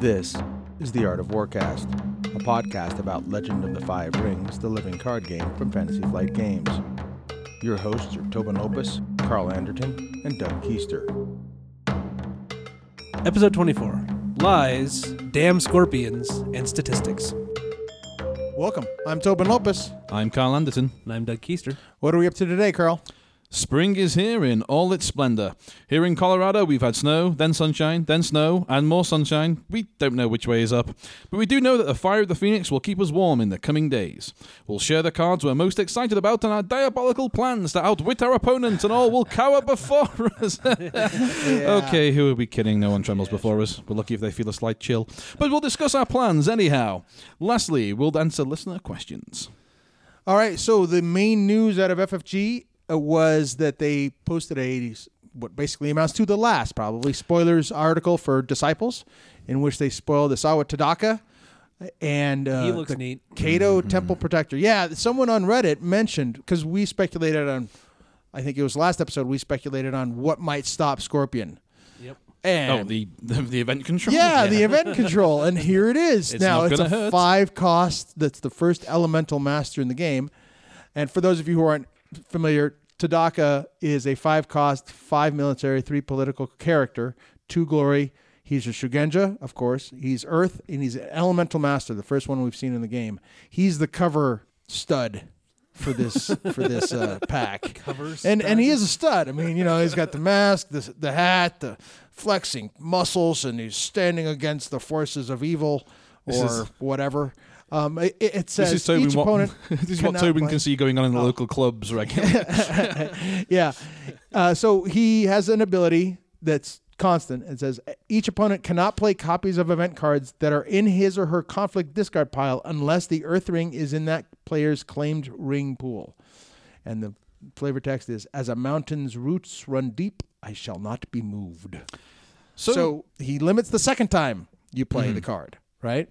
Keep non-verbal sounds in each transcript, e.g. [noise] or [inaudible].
This is The Art of Warcast, a podcast about Legend of the Five Rings, the living card game from Fantasy Flight Games. Your hosts are Tobin Lopez, Carl Anderton, and Doug Keister. Episode 24 Lies, Damn Scorpions, and Statistics. Welcome. I'm Tobin Lopez. I'm Carl Anderton. And I'm Doug Keister. What are we up to today, Carl? Spring is here in all its splendor. Here in Colorado, we've had snow, then sunshine, then snow, and more sunshine. We don't know which way is up, but we do know that the fire of the Phoenix will keep us warm in the coming days. We'll share the cards we're most excited about and our diabolical plans to outwit our opponents, and all will cower [laughs] before us. [laughs] Okay, who are we kidding? No one trembles before us. We're lucky if they feel a slight chill. But we'll discuss our plans anyhow. Lastly, we'll answer listener questions. All right, so the main news out of FFG was that they posted a what basically amounts to the last probably spoilers article for Disciples, in which they spoiled Isawa Tadaka and uh, He looks the neat. Kato Temple Protector. Yeah, someone on Reddit mentioned because we speculated on, I think it was last episode we speculated on what might stop Scorpion. Yep. And Oh, the, the, the event control? yeah, the event control, and here it is. It's now it's a hurt. five cost. That's the first elemental master in the game, and for those of you who aren't familiar, Tadaka is a five cost, five military, three political character, two glory. He's a Shugenja, of course. He's Earth, and he's an elemental master, the first one we've seen in the game. He's the cover stud for this [laughs] for this uh, pack Cover and and he is a stud. I mean, you know, he's got the mask, the the hat, the flexing muscles, and he's standing against the forces of evil or is- whatever. Um, it, it says This is Tobin each what, opponent. [laughs] this is what Tobin play- can see going on in the Oh. local clubs regularly. [laughs] yeah. Uh, so he has an ability that's constant. It says each opponent cannot play copies of event cards that are in his or her conflict discard pile unless the Earth Ring is in that player's claimed ring pool. And the flavor text is As a mountain's roots run deep, I shall not be moved. So, So- he limits the second time you play the card, right?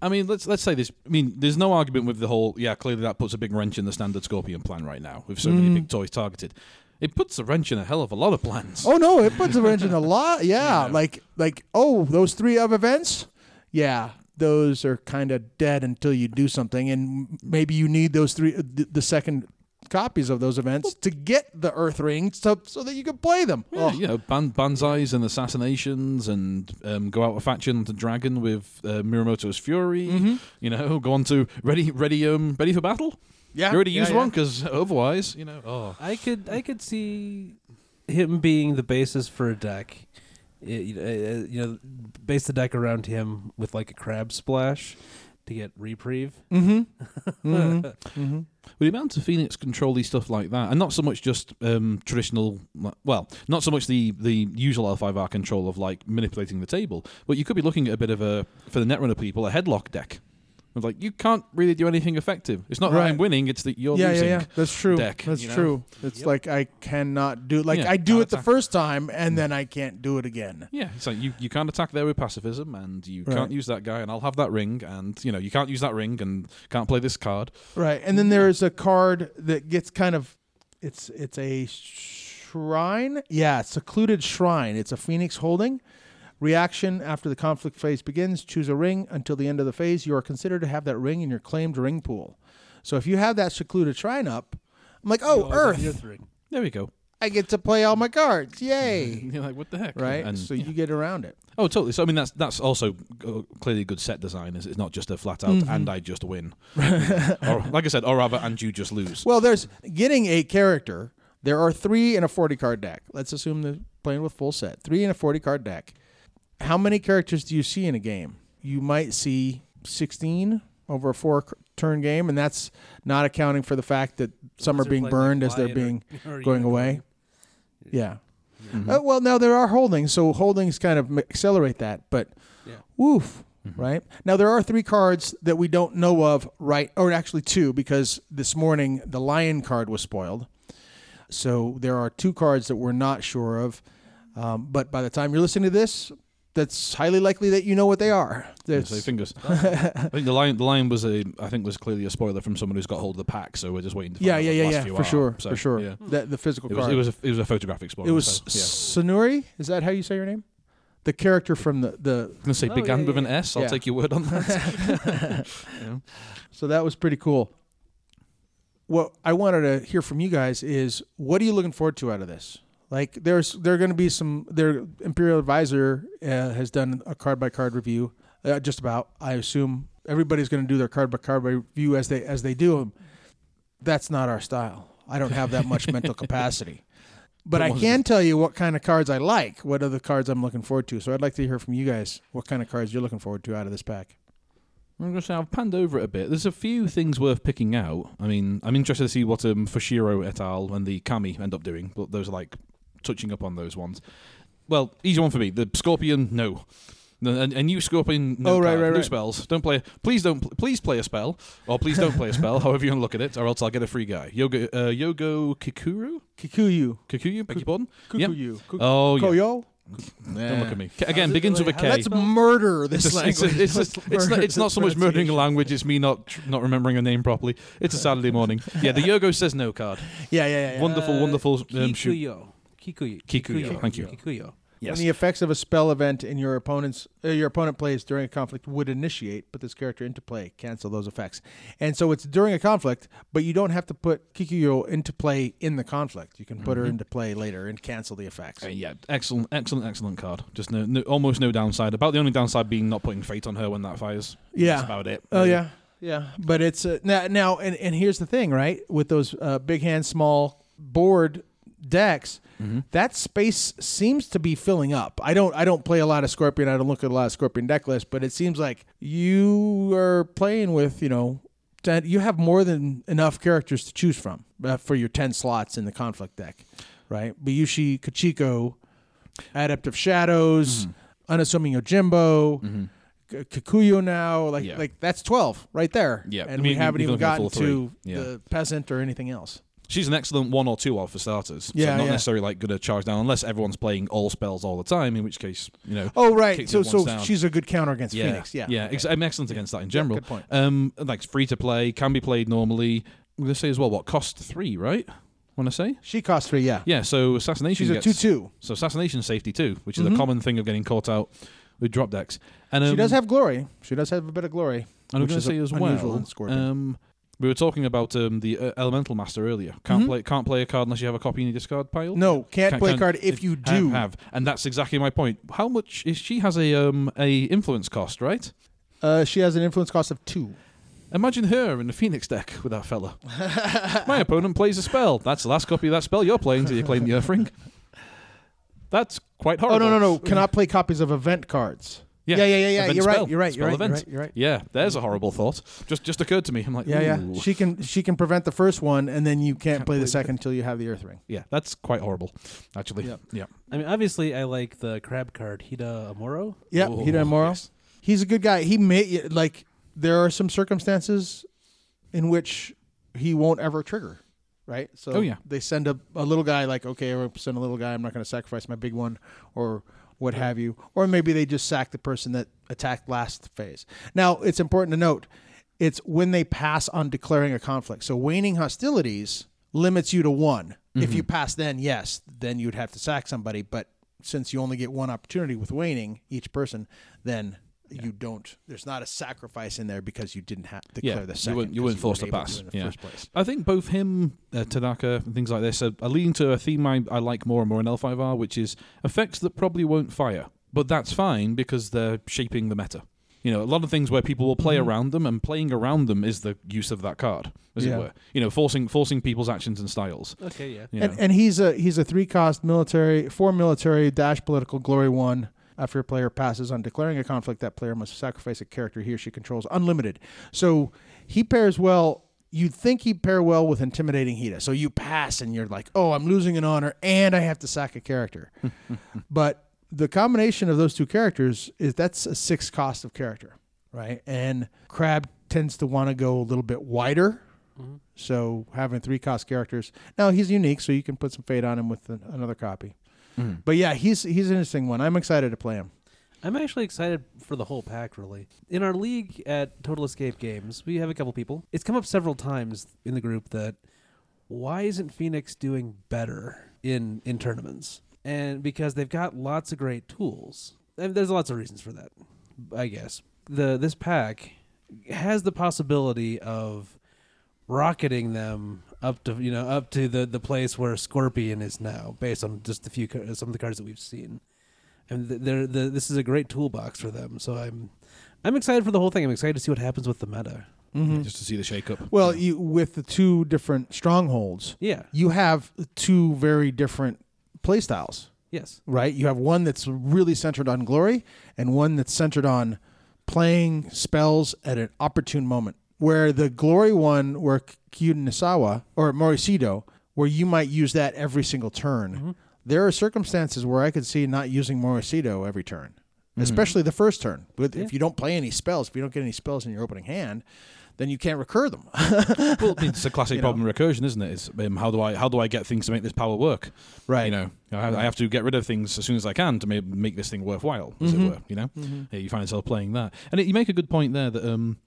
I mean, let's let's say this. I mean, there's no argument with the whole. Yeah, clearly that puts a big wrench in the standard Scorpion plan right now with so Mm. many big toys targeted. It puts a wrench in a hell of a lot of plans. Oh no, it puts a wrench in a lot. [laughs] Yeah, Yeah. like like oh, those three of events. Yeah, those are kind of dead until you do something, and maybe you need those three, the, the second copies of those events to get the Earth Ring, so so that you can play them. Yeah, Oh, you know, ban- banzais and assassinations, and um, go out of faction to dragon with uh, Mirumoto's fury. Mm-hmm. You know, go on to ready, ready, um, ready for battle. yeah, you already yeah, used yeah. one because otherwise, you know, oh, I could I could see him being the basis for a deck. It- uh, you know, base the deck around him with like a crab splash to get reprieve. Mm-hmm. mm-hmm. [laughs] mm-hmm. With the amount of Phoenix control stuff like that, and not so much just um, traditional, well, not so much the, the usual L5R control of like manipulating the table, but you could be looking at a bit of a, for the Netrunner people, a headlock deck. Of like, you can't really do anything effective. It's not that I'm winning, it's that you're Yeah, yeah, losing. yeah. That's true. deck, That's you know? true. It's Yep. like I cannot do like Yeah, I do it the first time, and then I can't do it again. Yeah, it's like you, you can't attack there with pacifism, and you Right. can't use that guy, and I'll have that ring, and you know you can't use that ring, and can't play this card. Right, and then there's a card that gets kind of, it's it's a shrine. Yeah, secluded shrine. It's a phoenix holding. Reaction after the conflict phase begins. Choose a ring until the end of the phase. You are considered to have that ring in your claimed ring pool. So if you have that secluded shrine up, I'm like, oh, You Earth! the ring. There we go. I get to play all my cards. [laughs] Yay! You're like, what the heck? right. And, so you get around it. Oh, totally. So I mean, that's that's also uh, clearly good set design. Is it's not just a flat out Mm-hmm. and I just win, [laughs] or like I said, or rather, and you just lose. Well, there's getting a character. There are three in a 40 card deck. Let's assume they're playing with full set. Three in a 40 card deck. How many characters do you see in a game? You might see 16 over a four turn game, and that's not accounting for the fact that some are being burned as they're Wyatt or- being or [laughs] going Unicorn. away. Yeah. Mhm. Uh, well, now there are holdings, so holdings kind of accelerate that, but Yeah. woof, right? Now there are three cards that we don't know of, right? Or actually two, because this morning the lion card was spoiled. So there are two cards that we're not sure of. Um, but by the time you're listening to this, that's highly likely that you know what they are. Yeah, so fingers. [laughs] I think the lion, the lion was a, I think was clearly a spoiler from someone who's got hold of the pack. So we're just waiting to. Find yeah, out yeah, what the yeah, last yeah, for are. sure, So, for sure. Yeah. The, the physical It was, card. it was a it was a photographic spoiler. It was so, yeah. Sunuri. Is that how you say your name? the character from the the. I'm gonna say Oh, began yeah, with an S. I'll yeah. take your word on that. [laughs] [laughs] Yeah. So that was pretty cool. What I wanted to hear from you guys is what are you looking forward to out of this? Like there's there are going to be some their Imperial Advisor uh, has done a card by card review uh, just about I assume everybody's going to do their card by card review as they as they do them. That's not our style. I don't have that much mental capacity. [laughs] But I can tell you what kind of cards I like. What are the cards I'm looking forward to? So I'd like to hear from you guys what kind of cards you're looking forward to out of this pack. I'm going to say I've panned over it a bit. There's a few things worth picking out. I mean, I'm interested to see what um, Fushiro et al. and the Kami end up doing, but those are like touching up on those ones. Well, easy one for me. The Scorpion, no. No, A, a new Scorpion, no Oh, right, card, right, no right. spells. Don't play. Please don't. Please play a spell, or please don't play a spell. [laughs] however you want to look at it, or else I'll get a free guy. Yoga, uh, Yogo Kikuru, Kikuyu. Kikuyu, beg your pardon. Yep. Kukuyu. Oh yeah. Koyo? Don't look at me. K- Again, How's it- begins with a wait, K. how- Let's murder It's, this a, it's, a, language. it's, a- it's, not, it's not so much murdering a language, it's me not tr- not remembering a name properly. It's a Saturday morning. Yeah, the Yogo says no card. [laughs] Yeah, yeah, yeah. yeah. Wonderful, wonderful um, shoot. Kikuyo. Kikuyo. Kikuyo, thank you. Kikuyo. Yes. When the effects of a spell event in your opponent's uh, your opponent plays during a conflict would initiate, put this character into play, cancel those effects. And so it's during a conflict, but you don't have to put Kikuyo into play in the conflict. You can put her into play later and cancel the effects. Uh, yeah, excellent, excellent, excellent card. Just no, no, almost no downside. About the only downside being not putting fate on her when that fires. Yeah. That's about it. Oh really. yeah, yeah. But it's uh, now now and and here's the thing, right? With those uh, big hand, small board decks, Mhm. that space seems to be filling up. I don't I don't play a lot of Scorpion. I don't look at a lot of Scorpion deck lists, but it seems like you are playing with you know. ten- You have more than enough characters to choose from uh, for your ten slots in the conflict deck, right? Bayushi, Kachiko, Adept of Shadows, Unassuming Yojimbo, Mhm. K- Kikuyo now, like Yeah. like that's twelve right there. Yeah, and I we haven't even looked at the gotten to. Yeah. the peasant or anything else. She's an excellent one or two off for starters. So Yeah, not yeah. necessarily like going to charge down unless everyone's playing all spells all the time. In which case, you know. Oh right, so so down. she's a good counter against yeah, Phoenix. Yeah, yeah. okay. Ex- I'm excellent against that in general. good point. Um, like free to play, can be played normally. I'm going to say as well. What cost three? Right? Want to say? She costs three. Yeah, Yeah. So assassination. she's a gets, two-two. So assassination safety too, which is Mhm. a common thing of getting caught out with drop decks. And um, she does have glory. She does have a bit of glory. And I'm going to say as well. Um, we were talking about um, the uh, elemental master earlier. Can't Mhm. play can't play a card unless you have a copy in your discard pile. No, can't Can- play a can- card if you do. have, and that's exactly my point. How much is she has a um a influence cost, right? Uh, she has an influence cost of two. Imagine her in the Phoenix deck with that fella. [laughs] My opponent plays a spell. That's the last copy of that spell you're playing till you claim the Earth Ring. That's quite hard. Oh no no no! Cannot play copies of event cards. Yeah, yeah, yeah, yeah. yeah. You're right. You're right. You're Spell right. You're right. You're right. Yeah, there's a horrible thought. Just just occurred to me. I'm like, Yeah, yeah. ooh. She can she can prevent the first one, and then you can't, Can't play play the the second until you have the Earth Ring. yeah, that's quite horrible, actually. Yep. Yeah. I mean, obviously, I like the crab card, Hida Amoro. Yeah, Oh, Hida Amoro. yes. He's a good guy. He may like there are some circumstances in which he won't ever trigger, right? So Oh, yeah. they send a, a little guy like okay, we'll send a little guy. I'm not going to sacrifice my big one or what have you. Or maybe they just sack the person that attacked last phase. Now it's important to note it's when they pass on declaring a conflict. So waning hostilities limits you to one. If you mm-hmm. pass, then yes, then you'd have to sack somebody. But since you only get one opportunity with waning each person, then you don't. There's not a sacrifice in there because you didn't have declare Yeah, the you second. weren't- you 'cause weren't forced to able pass, in the yeah. first place. I think both him, uh, Tadaka, and things like this are, are leading to a theme I, I like more and more in L5R, which is effects that probably won't fire. But that's fine because they're shaping the meta. You know, a lot of things where people will play Mhm. around them, and playing around them is the use of that card, as Yeah. it were. You know, forcing forcing people's actions and styles. Okay, yeah. You. And, and he's a he's a three cost military four military dash political glory one. After a player passes on declaring a conflict, that player must sacrifice a character he or she controls unlimited. So he pairs well. You'd think he'd pair well with intimidating Hida. So you pass and you're like, oh, I'm losing an honor and I have to sack a character. [laughs] but the combination of those two characters is that's a six cost of character, right? And Crab tends to want to go a little bit wider. Mhm. So having three cost characters. Now he's unique, so you can put some fade on him with an- another copy. Mhm. But yeah, he's he's an interesting one. I'm excited to play him. I'm actually excited for the whole pack, really. In our league at Total Escape Games, we have a couple people. It's come up several times in the group that why isn't Phoenix doing better in in tournaments? And because they've got lots of great tools, and there's lots of reasons for that. I guess the this pack has the possibility of rocketing them up to you know up to the the place where Scorpion is now, based on just the few ca- some of the cards that we've seen. And th- they're, the this is a great toolbox for them. So I'm I'm excited for the whole thing. I'm excited to see what happens with the meta. Mhm. just to see the shake up. Well, you with the two different strongholds, Yeah. you have two very different playstyles, Yes. right? You have one that's really centered on glory, and one that's centered on playing spells at an opportune moment. Where the glory one, where Kyuden Isawa or Mori Seido, where you might use that every single turn. Mm-hmm. There are circumstances where I could see not using Mori Seido every turn, especially the first turn. With Yeah. if you don't play any spells, if you don't get any spells in your opening hand, then you can't recur them. [laughs] well, it's a classic [laughs] You know? problem recursion, isn't it? It's um, how do I how do I get things to make this power work? right. You know, I have, I have to get rid of things as soon as I can to make, make this thing worthwhile, as Mhm. it were. You know, yeah, you find yourself playing that, and it, you make a good point there that um,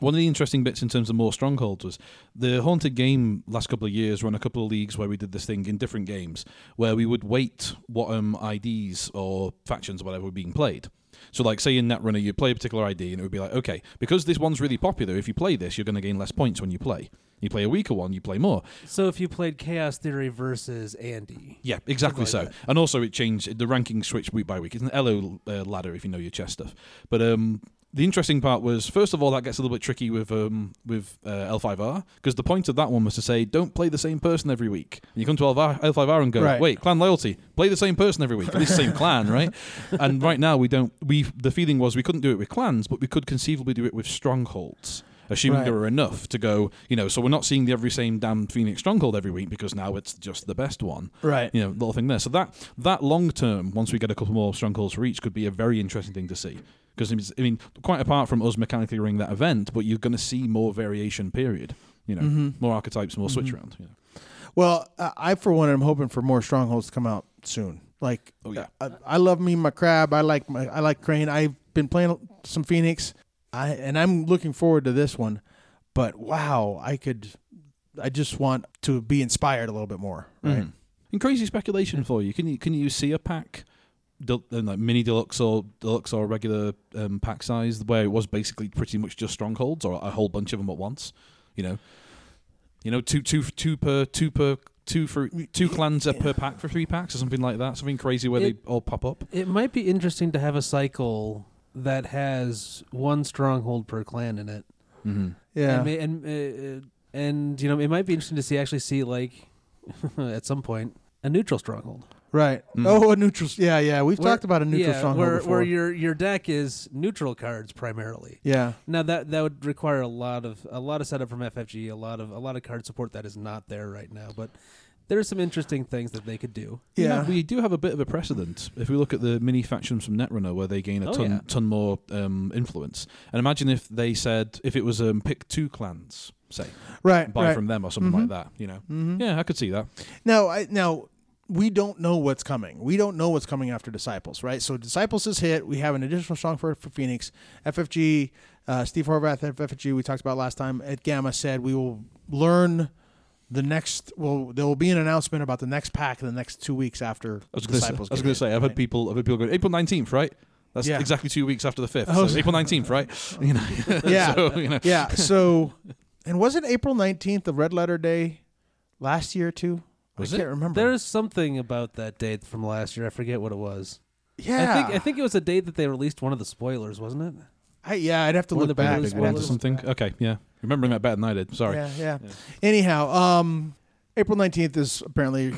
one of the interesting bits in terms of more strongholds was the haunted game last couple of years run a couple of leagues where we did this thing in different games where we would weight what um, IDs or factions or whatever were being played. So, like, say in Netrunner, you play a particular ID, and it would be like, okay, because this one's really popular, if you play this, you're going to gain less points when you play. You play a weaker one, you play more. So if you played Chaos Theory versus Andy, Yeah, exactly Something so. like And also, it changed the ranking switched week by week. It's an Elo uh, ladder if you know your chess stuff. But um, the interesting part was, first of all, that gets a little bit tricky with um, with uh, L5R because the point of that one was to say, don't play the same person every week. And you come to L5R, L5R and go, Right. wait, clan loyalty, play the same person every week. At least the same [laughs] clan, right? And right now, we don't. We the feeling was we couldn't do it with clans, but we could conceivably do it with strongholds. Assuming Right. there are enough to go, you know, so we're not seeing the every same damn Phoenix Stronghold every week because now it's just the best one Right. you know, little thing there. So that that long term, once we get a couple more strongholds for each, could be a very interesting thing to see. Because I mean, quite apart from us mechanically running that event, but you're going to see more variation. Period. You know, Mhm. more archetypes, more switch Mhm. around. You know. Well, I for one am hoping for more strongholds to come out soon. Like, Oh, yeah. I, I love me my crab. I like my I like crane. I've been playing some phoenix, I and I'm looking forward to this one. But wow, I could. I just want to be inspired a little bit more. Right. Mhm. And crazy speculation for you. Can you can you see a pack, del- uh, like mini deluxe or deluxe or regular um, pack size, where it was basically pretty much just strongholds or a whole bunch of them at once? You know, you know, two two two per two per. Two for two clans uh, per pack for three packs or something like that. Something crazy where It- they all pop up. it might be interesting to have a cycle that has one stronghold per clan in it. Mm-hmm. Yeah. and, ma- and uh, and you know it might be interesting to see actually see like [laughs] at some point a neutral stronghold. Right. Mm. Oh, a neutral. Yeah, yeah. We've Where- talked about a neutral yeah, stronghold where before. where your your deck is neutral cards primarily. yeah. Now that that would require a lot of a lot of setup from FFG, a lot of a lot of card support that is not there right now. But There are some interesting things that they could do. Yeah. we do have a bit of a precedent. If we look at the mini factions from Netrunner, where they gain a Oh, ton, yeah. ton more um, influence, and imagine if they said if it was um, pick two clans, say, Right. buy right. from them or something Mhm. like that. You know, Mhm. yeah, I could see that. Now, I, now we don't know what's coming. We don't know what's coming after Disciples, right? So Disciples is hit. We have an additional strong for, for Phoenix. FFG, uh, Steve Horvath at FFG, we talked about last time at GAMA said we will learn the next. Well, there will be an announcement about the next pack in the next two weeks after I was going to say, I was going to say, I've had people, I've had people go April nineteenth, right? That's Yeah. exactly two weeks after the fifth. Oh, so April nineteenth, right? [laughs] You know, [laughs] Yeah. so, you know, yeah. So, and was it April nineteenth, the Red Letter Day, last year too? Was I it? can't remember. There's something about that date from last year. I forget what it was. yeah. I think I think it was a date that they released one of the spoilers, wasn't it? I, yeah, I'd have to One of look the back. big big I'd ones have or to something. back. Okay, yeah, remembering that better than I did. Sorry. Yeah, yeah. Yeah. Anyhow, um, April nineteenth is apparently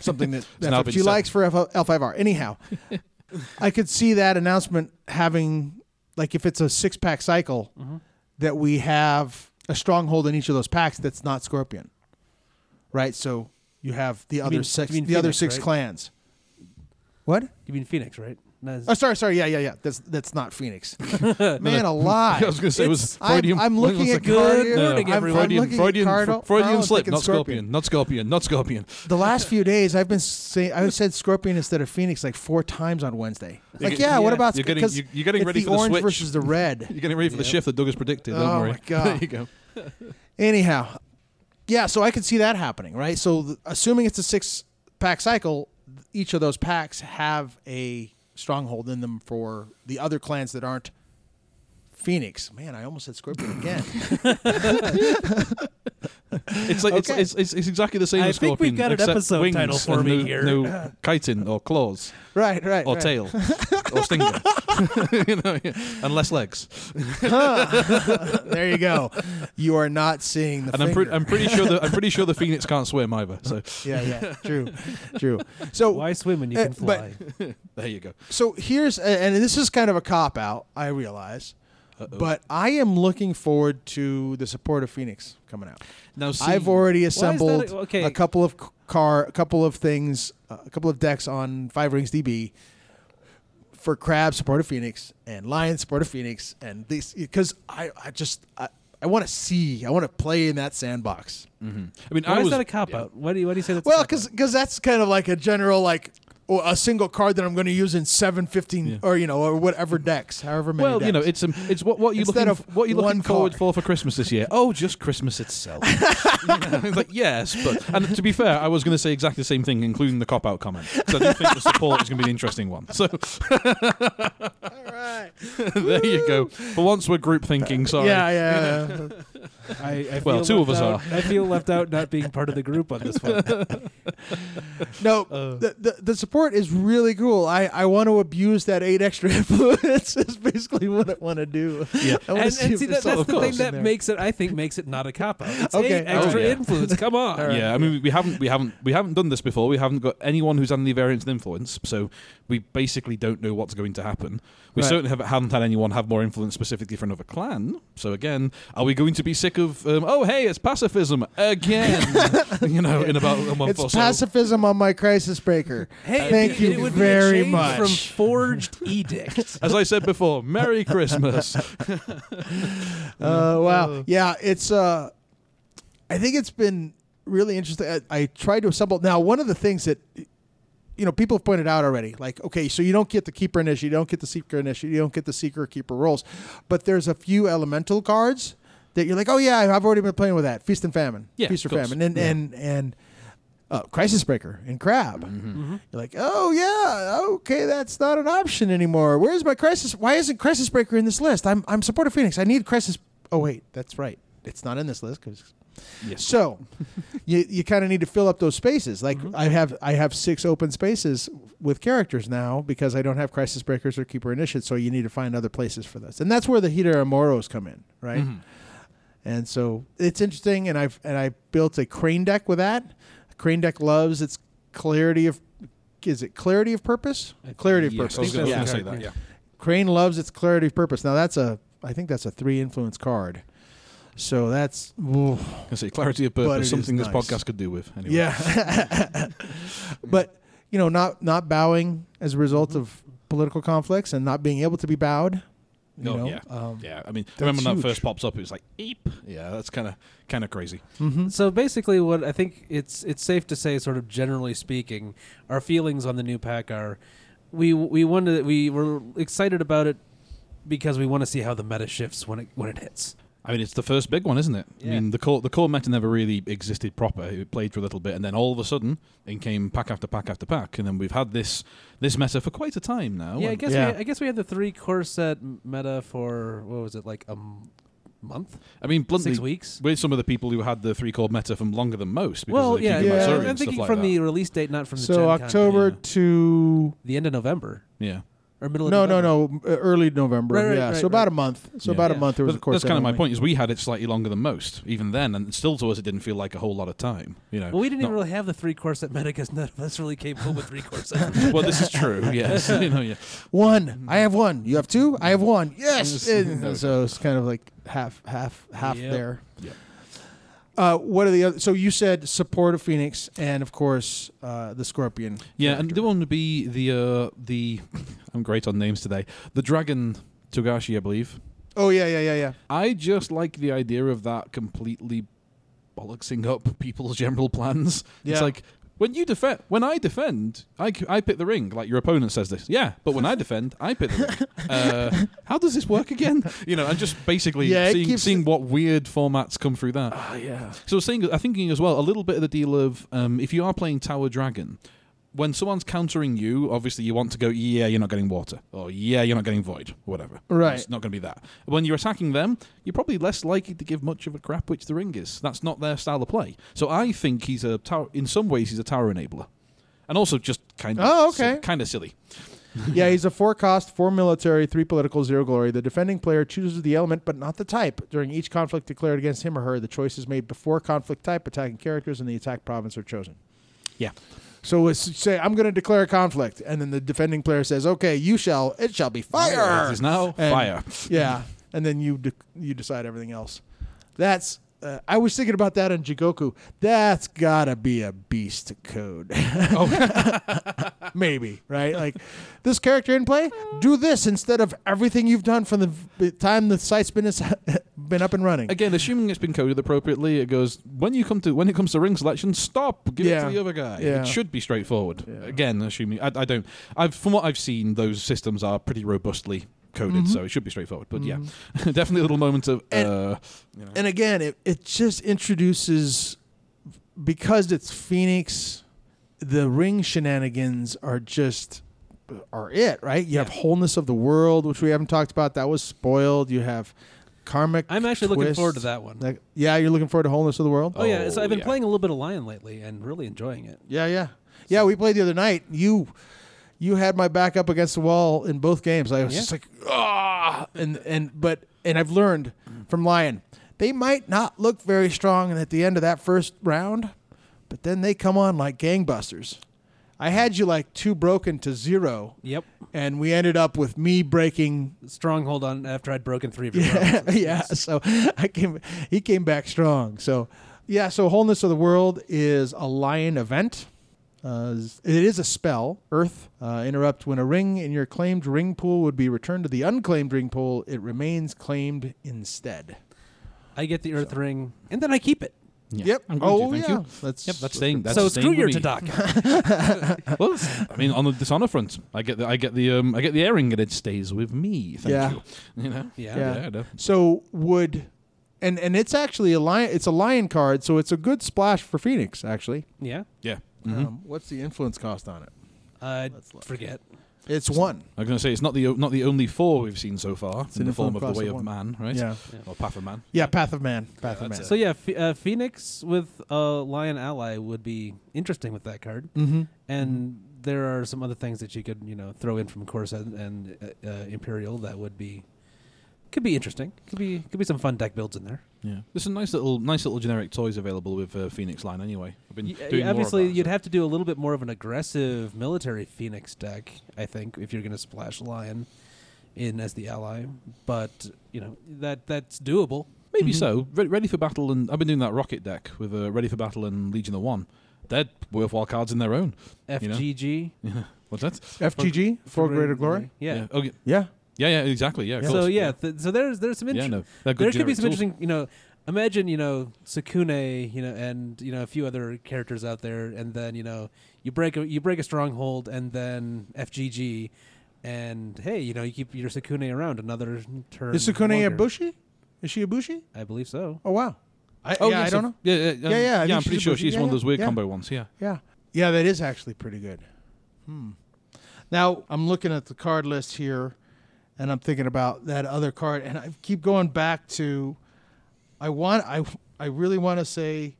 something that now been FFG set. likes for F- L5R. Anyhow, [laughs] I could see that announcement having like if it's a six pack cycle Mm-hmm. that we have a stronghold in each of those packs that's not Scorpion, right? So you have the other mean- six, you mean the other six right? clans. What? You mean Phoenix, right? No, Oh, sorry, sorry. Yeah, yeah, yeah. That's that's not Phoenix. [laughs] Man a alive. [laughs] I was going to say it was It's- I'm- Freudian. I'm, looking at it? Good Cardio. morning, I'm- everyone. I'm Freudian, looking Freudian, at Cardo- Freudian Carl, I'm slip, thinking not scorpion. not scorpion, not scorpion. The last few days, I've been saying I [laughs] said Scorpion instead of Phoenix like four times on Wednesday. Like, get- yeah, what about You're getting, 'cause you're, you're getting it's ready the for the orange switch. versus the red. You're getting ready for the shift that Doug has predicted. Don't Oh worry. my God. there you go. Anyhow, yeah, so I could see that happening, right? So th- assuming it's a six pack cycle, each of those packs have a stronghold in them for the other clans that aren't Phoenix. Man, I almost said Scorpion again. [laughs] [laughs] It's like it's, Okay. it's, it's it's exactly the same I as think we've got an episode wings title for me no, here. No [laughs] chitin or claws right, right. or right. tail [laughs] or stinger, [laughs] you know, yeah. and less legs. there you go. You are not seeing the And I'm, pre- I'm pretty sure that I'm pretty sure the phoenix can't swim either. So yeah, yeah, true, true. So Why swim when you Uh, can but- fly? there you go. so here's and this is kind of a cop out i realize but i am looking forward to the support of phoenix coming out Now see, i've already assembled a- okay. a couple of car a couple of things uh, a couple of decks on five rings db for crab support of phoenix and lion support of phoenix and these because i i just i, I want to see i want to play in that sandbox Mhm. I mean, Why I is was that a cop yeah. out? Why do you why do you say that's a well cop-out? because that's kind of like a general like or a single card that i'm going to use in 715 Yeah. or you know or whatever decks however many Well, you know, it's um, it's what what you Instead looking of what you one looking forward card. for for Christmas this year? Oh, just Christmas itself. [laughs] You know, like yes, but and to be fair, I was going to say exactly the same thing, including the cop out comment. So I do think the support is going to be an interesting one. So all right [laughs] there you go. For once, we're group thinking. Sorry. yeah yeah [laughs] I, I Well, two of us out- I feel left out not being part of the group on this one. [laughs] no Uh. the, the the support is really cool i i want to abuse that eight extra [laughs] influence is basically what i want to do Yeah. I and, see and see, that, that's the thing that there. makes it. I think makes it not a cop out. It's Okay. eight extra Oh, yeah. influence. Come on. All right. Yeah, I mean, we haven't, we haven't, we haven't done this before. We haven't got anyone who's had any variance and influence, so we basically don't know what's going to happen. We Right. certainly have, haven't had anyone have more influence specifically for another clan. So again, are we going to be sick of? Um, oh, hey, it's pacifism again. [laughs] you know, in about a month it's or so. pacifism on my crisis breaker Hey, Thank it, you it would very be a much. from forged edict. As I said before, Merry Christmas. [laughs] Uh, wow. Yeah, it's. Uh, I think it's been really interesting. I, I tried to assemble. Now, one of the things that you know people have pointed out already, like, okay, so you don't get the keeper initiate, you don't get the seeker initiate, you don't get the seeker keeper roles, but there's a few elemental cards that you're like, oh yeah, I've already been playing with that. Feast and famine. Yeah, Feast or famine, and Yeah. and and. Uh, crisis breaker and crab. Mm-hmm. You're like, oh yeah, okay, that's not an option anymore. Where's my crisis? Why isn't crisis breaker in this list? I'm I'm supporter Phoenix. I need crisis. Oh wait, that's right. It's not in this list because. Yes. So, you you kind of need to fill up those spaces. Like Mm-hmm. I have I have six open spaces with characters now because I don't have crisis breakers or keeper initiates. So you need to find other places for this, and that's where the Hida Amoros come in, right? Mhm. And so it's interesting, and I've and I built a crane deck with that. Crane deck loves its clarity of is it clarity of purpose? Clarity of Yes, I purpose. was going Yeah. to say that. Yeah. Crane loves its clarity of purpose. Now that's a I think that's a three influence card. So that's ooh, I say clarity of purpose, is something this nice. podcast could do with. Anyway. yeah. [laughs] but you know, not not bowing as a result of political conflicts and not being able to be bowed. You Oh, know? yeah. Um, Yeah, I mean, That's remember when huge. that first pops up? It was like, eep. Yeah, that's kind of kind of crazy. mhm. So basically, what I think it's it's safe to say, sort of generally speaking, our feelings on the new pack are, we we wanted we were excited about it because we want to see how the meta shifts when it when it hits. I mean, it's the first big one, isn't it? I mean, the core the core meta never really existed proper. It played for a little bit, and then all of a sudden, in came pack after pack after pack, and then we've had this this meta for quite a time now. yeah, I guess Yeah. We, I guess we had the three core set meta for what was it like a m- month, I mean, bluntly, six weeks. we're some of the people who had the three core meta from longer than most. Because Well, of the yeah, yeah. I'm and thinking like from that. the release date, not from the So Gen Con. October yeah. to the end of November yeah. Or middle. no of no November. no uh, early November. Right, right, yeah, right, so about a month. So Yeah. about a month. There was But a course. that's kind of my point. Is we had it slightly longer than most, even then, and still to us it didn't feel like a whole lot of time. You know. Well, we didn't even really have the three core set meta because [laughs] none of us really came home with three core set. well, this is true. [laughs] Yes. [laughs] you know. Yeah. One. I have one. You have two. I have one. Yes. Yes. So it's kind of like half, half, half Yep. there. Yep. Uh, what are the other? So you said support of Phoenix, and of course uh, the Scorpion. Yeah, and the one would be the uh, the [laughs] I'm great on names today. The dragon Togashi, I believe. oh yeah, yeah, yeah, yeah. I just like the idea of that completely bollocksing up people's general plans. Yeah. It's like when you defend, when I defend, I, c- I pick the ring. Like your opponent says this, yeah. But when I defend, I pick the ring. [laughs] Uh, how does this work again? You know, and just basically Yeah, it seeing, seeing what weird formats come through that. Oh yeah. So I was saying, I'm thinking as well a little bit of the deal of um, if you are playing Tower Dragon, when someone's countering you, obviously you want to go, yeah, you're not getting water, or yeah, you're not getting void, or whatever. Right. It's not going to be that. When you're attacking them, you're probably less likely to give much of a crap which the ring is. That's not their style of play. So I think he's a tower. In some ways, he's a tower enabler, and also just kind of Oh, okay. kind of silly. [laughs] yeah, he's a four cost, four military, three political, zero glory. The defending player chooses the element but not the type. During each conflict declared against him or her, the choice is made before conflict type, attacking characters, and the attack province are chosen. Yeah. So say I'm going to declare a conflict, and then the defending player says, "Okay, you shall. It shall be fire." It is now And- fire. [laughs] Yeah, and then you de- you decide everything else. That's. Uh, I was thinking about that in Jigoku. That's gotta be a beast code. [laughs] Maybe right? Like this character in play, do this instead of everything you've done from the v- time the site's been [laughs] been up and running. Again, assuming it's been coded appropriately, it goes when you come to when it comes to ring selection, stop, give it to the other guy. Yeah. It should be straightforward. Yeah. Again, assuming I, I don't, I've from what I've seen, those systems are pretty robustly coded, Mhm. so it should be straightforward. But yeah, Mhm. [laughs] definitely a little moment of And- uh, you know. And again, it, it just introduces because it's Phoenix, the ring shenanigans are just are it, right? You have wholeness of the world, which we haven't talked about. That was spoiled. You have karmic. I'm actually looking forward to that one. Like, yeah, you're looking forward to wholeness of the world. oh yeah, so Oh, I've been yeah. playing a little bit of Lion lately and really enjoying it. Yeah, yeah, yeah. We played the other night. You, you had my back up against the wall in both games. I was Yeah. just like, ah, and and but and I've learned from Lion, they might not look very strong at the end of that first round, but then they come on like gangbusters. I had you like two broken to zero, Yep. and we ended up with me breaking. Stronghold on after I'd broken three of your [laughs] Yeah, [laughs] yeah. So I came. He came back strong. So yeah. So wholeness of the world is a lion event. Uh, it is a spell. Earth uh, interrupt when a ring in your claimed ring pool would be returned to the unclaimed ring pool. It remains claimed instead. I get the Earth Ring and then I keep it. Yeah. Yep. I'm going oh to, thank yeah. you. That's Yep, that's staying. That's so staying screw your me. Tadaka. [laughs] well, I mean, on the dishonor front, I get the I get the um I get the air ring and it stays with me. Thank Yeah. you. You know. Yeah. Yeah. I know. So would, and and it's actually a lion. It's a lion card, so it's a good splash for Phoenix. Actually, Yeah. Yeah. Mhm. um, what's the influence cost on it? I forget. It's one. I'm going to say it's not the o- not the only four we've seen so far It's in the form of the way of of man, right? Yeah. Or path of man. Yeah. Path of Man. Path of Man. it. So yeah, Ph- uh, Phoenix with a Lion ally would be interesting with that card, Mm-hmm. and there are some other things that you could you know throw in from Corsa and uh, uh, Imperial that would be could be interesting. Could be could be some fun deck builds in there. Yeah. There's some nice little nice little generic toys available with uh, Phoenix Lion anyway. I've been Y- doing more of obviously, that, you'd so. have to do a little bit more of an aggressive military Phoenix deck, I think, if you're going to splash Lion in as the ally. But you know that that's doable. Maybe Mhm. so. Re- ready for battle, and I've been doing that rocket deck with uh, Ready for Battle and Legion of One. They're worthwhile cards in their own. You know? FGG [laughs] What's that? FGG for greater glory. Yeah. Oh, yeah. Yeah. Yeah, yeah, exactly. Yeah. Yeah. So course. yeah, th- so there's there's some interesting. yeah, interesting. no, they're there could be some tools. interesting, you know. Imagine, you know, Tsukune, you know, and you know a few other characters out there, and then you know you break a you break a stronghold, and then FGG, and hey, you know you keep your Tsukune around another turn. Is Tsukune a longer. Bushi? Is she a Bushi? I believe so. Oh wow. I, Oh, yeah, I so- don't know. Yeah, yeah, um, Yeah, yeah, I yeah. think I'm pretty sure Bushi. she's Yeah, one of those weird yeah. combo ones. Yeah. Yeah. Yeah, that is actually pretty good. Hmm. Now I'm looking at the card list here, and I'm thinking about that other card, and I keep going back to. I want I I really want to say,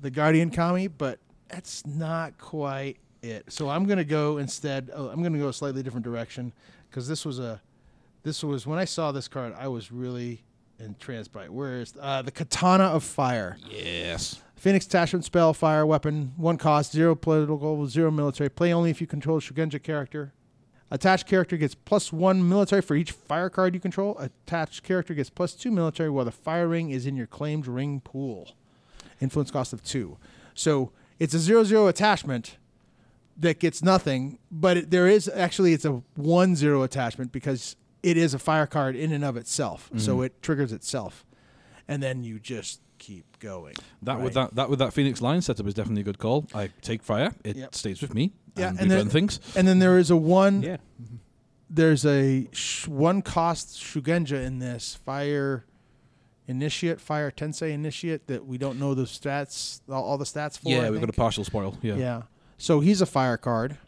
the Guardian Kami, but that's not quite it. So I'm gonna go instead. Oh, I'm gonna go a slightly different direction because this was a, this was when I saw this card, I was really entranced by it. Where is uh, the Katana of Fire? Yes. Phoenix attachment spell, fire weapon, one cost, zero political, zero military. Play only if you control a Shugenja character. Attached character gets plus one military for each fire card you control. Attached character gets plus two military while the fire ring is in your claimed ring pool. Influence cost of two. So it's a zero zero attachment that gets nothing, but it, there is actually it's a one zero attachment because it is a fire card in and of itself. So Mhm. it triggers itself, and then you just keep going. That with that that with that Phoenix Lion setup is definitely a good call. I take fire. It Yep. stays with me. Yeah, and, and we then- burn things. And then there is a one. Yeah. There's a sh- one cost Shugenja in this fire initiate, fire Tensai initiate that we don't know the stats, all, all the stats for. yeah, I we've got a partial spoil. Yeah. Yeah. So he's a fire card.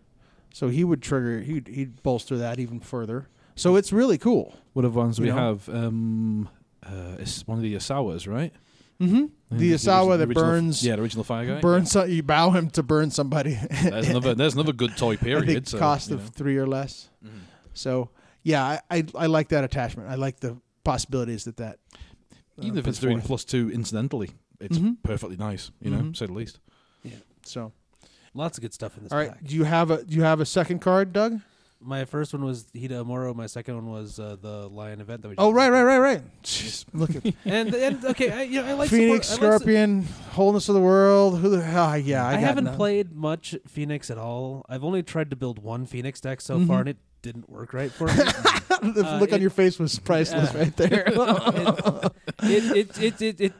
So he would trigger. He'd, he'd bolster that even further. So it's really cool. What other ones we know? have? Um, uh, it's one of the Isawas, right? Mm-hmm. The Isawa original- that original- burns Yeah, the original fire guy. burn some, you bow him to burn somebody. [laughs] Yeah. There's another. There's another good toy I period. think so, cost of know. three or less. Mhm. So yeah, I, I I like that attachment. I like the possibilities that that. uh, Even if puts it's doing forth. plus two incidentally, it's Mhm. perfectly nice. You know, Mhm. to say the least. Yeah. So Lots of good stuff in this all right, pack. do you have a do you have a second card, Doug? My first one was Hida Amoro. My second one was uh, the Lion event that we. Oh right, right, right, right. Jeez, look at [laughs] And and okay, I, you know, I like Phoenix, support, I like Scorpion, Wholeness of the World. Who the hell? yeah, I, I, haven't none. played much Phoenix at all. I've only tried to build one Phoenix deck so Mhm. far, and it didn't work right for [laughs] me. the Uh, look on your face was priceless Yeah. right there. [laughs] it, it, it, it, it,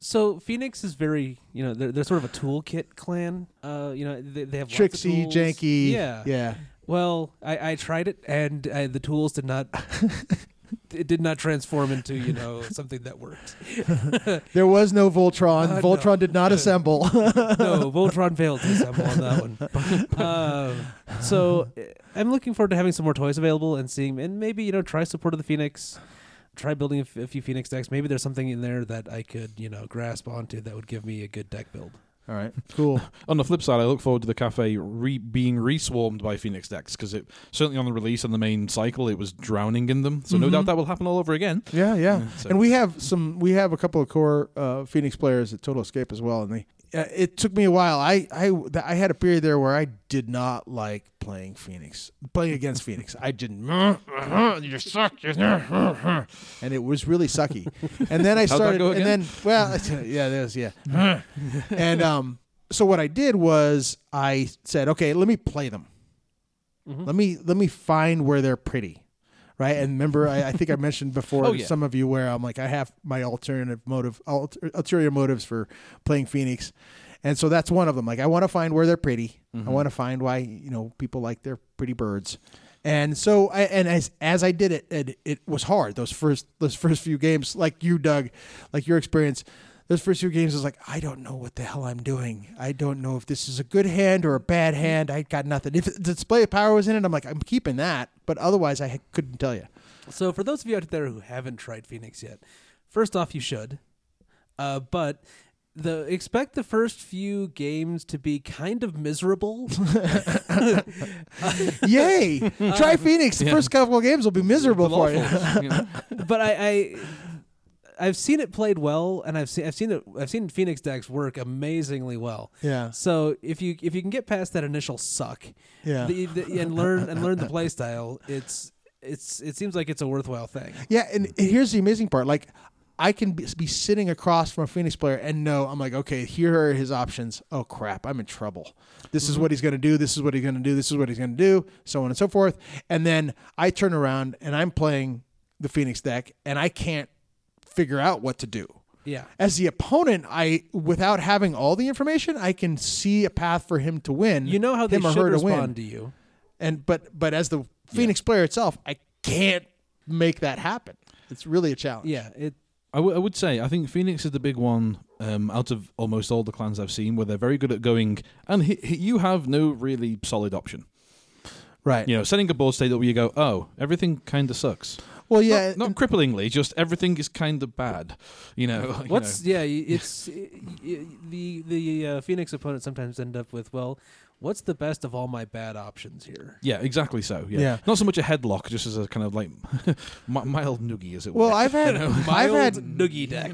so Phoenix is very, you know, they're, they're sort of a toolkit clan. Uh, you know, they, they have Tricksy, lots of tools. janky. Yeah. yeah. Well, I, I tried it, and uh, the tools did not. [laughs] it did not transform into you know something that worked. [laughs] There was no Voltron. [laughs] Uh, Voltron no. did not assemble. no, Voltron failed to assemble on that one. Um, so I'm looking forward to having some more toys available and seeing, and maybe you know try support of the Phoenix. Try building a, f- a few Phoenix decks. Maybe there's something in there that I could, you know, grasp onto that would give me a good deck build. All right, [laughs] cool. [laughs] On the flip side, I look forward to the cafe re- being reswarmed by Phoenix decks because it certainly on the release and the main cycle it was drowning in them. So no Mhm. doubt that will happen all over again. Yeah, yeah. Yeah, so- And we have some. We have a couple of core uh, Phoenix players at Total Escape as well, and they. Uh, it took me a while. I I I had a period there where I did not like playing Phoenix, playing against Phoenix. I didn't. You suck. And it was really sucky. And then I started. and then well, [laughs] yeah, there's yeah. and um, so what I did was I said, okay, let me play them. Mhm. Let me let me find where they're pretty. Right. And remember, I, I think I mentioned before [laughs] Oh, yeah. some of you where I'm like, I have my alternative motive, alter, ulterior motives for playing Phoenix. And so that's one of them. Like, I want to find where they're pretty. I mm-hmm. want to find why, you know, people like their pretty birds. And so, I, and as as I did it, it, it was hard. Those first those first few games, like you, Doug, like your experience, those first few games I was like, I don't know what the hell I'm doing. I don't know if this is a good hand or a bad hand. I got nothing. If the display of power was in it, I'm like, I'm keeping that. But otherwise, I couldn't tell you. So for those of you out there who haven't tried Phoenix yet, first off, you should. Uh, but the expect the first few games to be kind of miserable. [laughs] Yay! [laughs] Try Phoenix. The Yeah. first couple of games will be miserable for you. Awful, you [laughs] know. but I, I I've seen it played well, and I've seen I've seen it I've seen Phoenix decks work amazingly well. Yeah. So if you if you can get past that initial suck, Yeah. the, the, and learn and learn the play style, it's it's it seems like it's a worthwhile thing. Yeah, and here's the amazing part. Like, I can be, be sitting across from a Phoenix player and know I'm like, okay, here are his options. Oh crap, I'm in trouble. This is mm-hmm. what he's going to do. This is what he's going to do. This is what he's going to do. So on and so forth. And then I turn around and I'm playing the Phoenix deck, and I can't figure out what to do. Yeah. As the opponent, I without having all the information, I can see a path for him to win. You know how they him or should her to win. respond to you. And but but as the Phoenix player itself, I can't make that happen. It's really a challenge. Yeah. It I, w- I would say I think Phoenix is the big one um, out of almost all the clans I've seen where they're very good at going and hi- hi- you have no really solid option. Right. You know, setting a board state up where you go, oh, everything kind of sucks. Well, yeah. not, not cripplingly, just everything is kind of bad. You know, [laughs] you What's know. yeah? It's y- y- the the uh, Phoenix opponents sometimes end up with well, what's the best of all my bad options here? Yeah, exactly so. Yeah. Yeah. Not so much a headlock, just as a kind of like [laughs] mild noogie, as it Well, were. I've had [laughs] I've had noogie deck.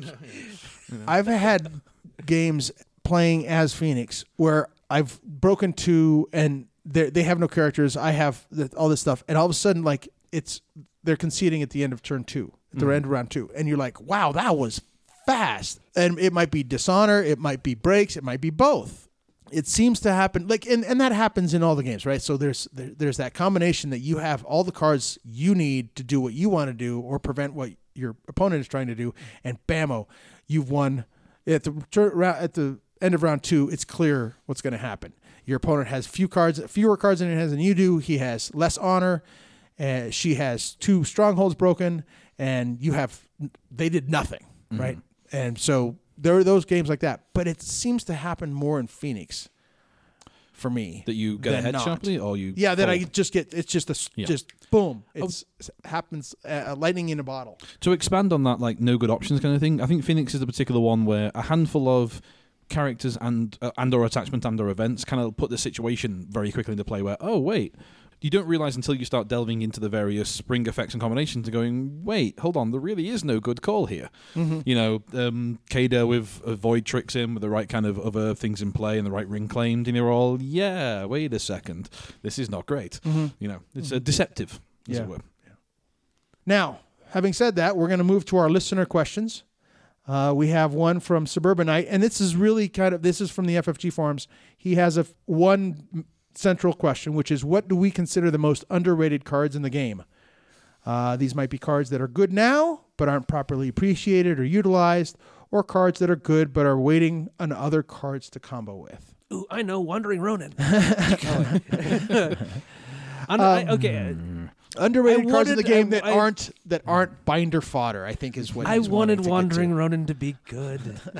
I've had games playing as Phoenix where I've broken two and they they have no characters. I have the, all this stuff, and all of a sudden, like it's they're conceding at the end of turn two, at the mm-hmm. end of round two, and you're like, wow, that was fast. And it might be dishonor, it might be breaks, it might be both. It seems to happen like, and, and that happens in all the games, right? So there's there, there's that combination that you have all the cards you need to do what you want to do or prevent what your opponent is trying to do, and bammo, you've won at the at the end of round two. It's clear what's going to happen. Your opponent has few cards, fewer cards in his hands than you do. He has less honor. Uh, she has two strongholds broken, and you have they did nothing, right? And so there are those games like that. But it seems to happen more in Phoenix for me. That you get a not. sharply, or you Yeah, that I just get. It's just a Yeah. just boom. It happens. Uh, lightning in a bottle. to expand on that like no good options kind of thing i think phoenix is the particular one where a handful of characters and uh, and or attachment and or events kind of put the situation very quickly into play where oh wait you don't realize until you start delving into the various spring effects and combinations and going wait hold on there really is no good call here. You know um Kada with void tricks in with the right kind of other things in play and the right ring claimed and you're all yeah wait a second this is not great. You know it's uh, deceptive as Yeah. it were Now, having said that, we're going to move to our listener questions. Uh, we have one from Suburbanite, and this is really kind of this is from the FFG forums. He has a f- one central question, which is what do we consider the most underrated cards in the game? Uh, these might be cards that are good now but aren't properly appreciated or utilized, or cards that are good but are waiting on other cards to combo with. Ooh, I know, Wandering Ronin. [laughs] I'm, [laughs] I, okay, Underrated I cards in the game I- that I- aren't that aren't binder fodder. I think is what I wanted to get to. Wandering Ronin to be good. [laughs]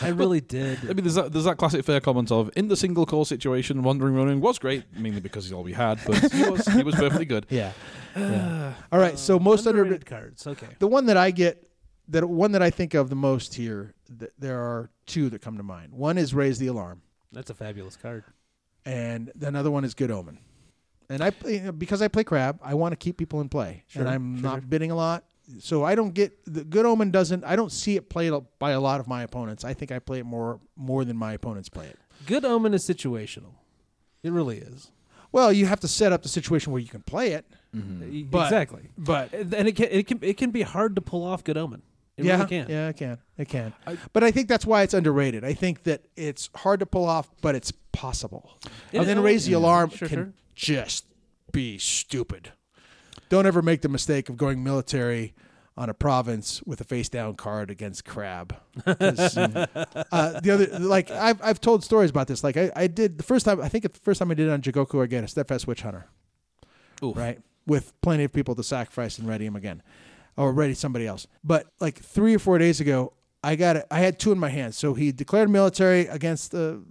I really did. I mean, there's that, there's that classic fair comment of in the single core situation, Wandering Ronin was great, mainly because he's all we had, but he was he was perfectly good. [laughs] Yeah. [sighs] yeah. All right. So most underrated, underrated cards. Okay. the one that I get, that one that I think of the most here, th- there are two that come to mind. One is Raise the Alarm, That's a fabulous card. and the another one is Good Omen. And I play, uh, because I play crab, I want to keep people in play, Sure, and I'm sure, not sure. bidding a lot. So I don't get the Good Omen doesn't. I don't see it played by a lot of my opponents. I think I play it more more than my opponents play it. Good Omen is situational. It really is. Well, you have to set up the situation where you can play it, mm-hmm. uh, E- But- exactly. but And it can it can it can be hard to pull off Good Omen. It yeah, really can. yeah, it can, it can. I- but I think that's why it's underrated. I think that it's hard to pull off, but it's possible. It- and then raise the yeah. alarm Sure, can sure. Just be stupid. Don't ever make the mistake of going military on a province with a face down card against crab. [laughs] uh, the other, like I've I've told stories about this. Like I, I did the first time. I think the first time I did it on Jigoku again, a steadfast witch hunter Oof. right? With plenty of people to sacrifice and ready him again, or ready somebody else. But like three or four days ago, I got it. I had two in my hands. So he declared military against the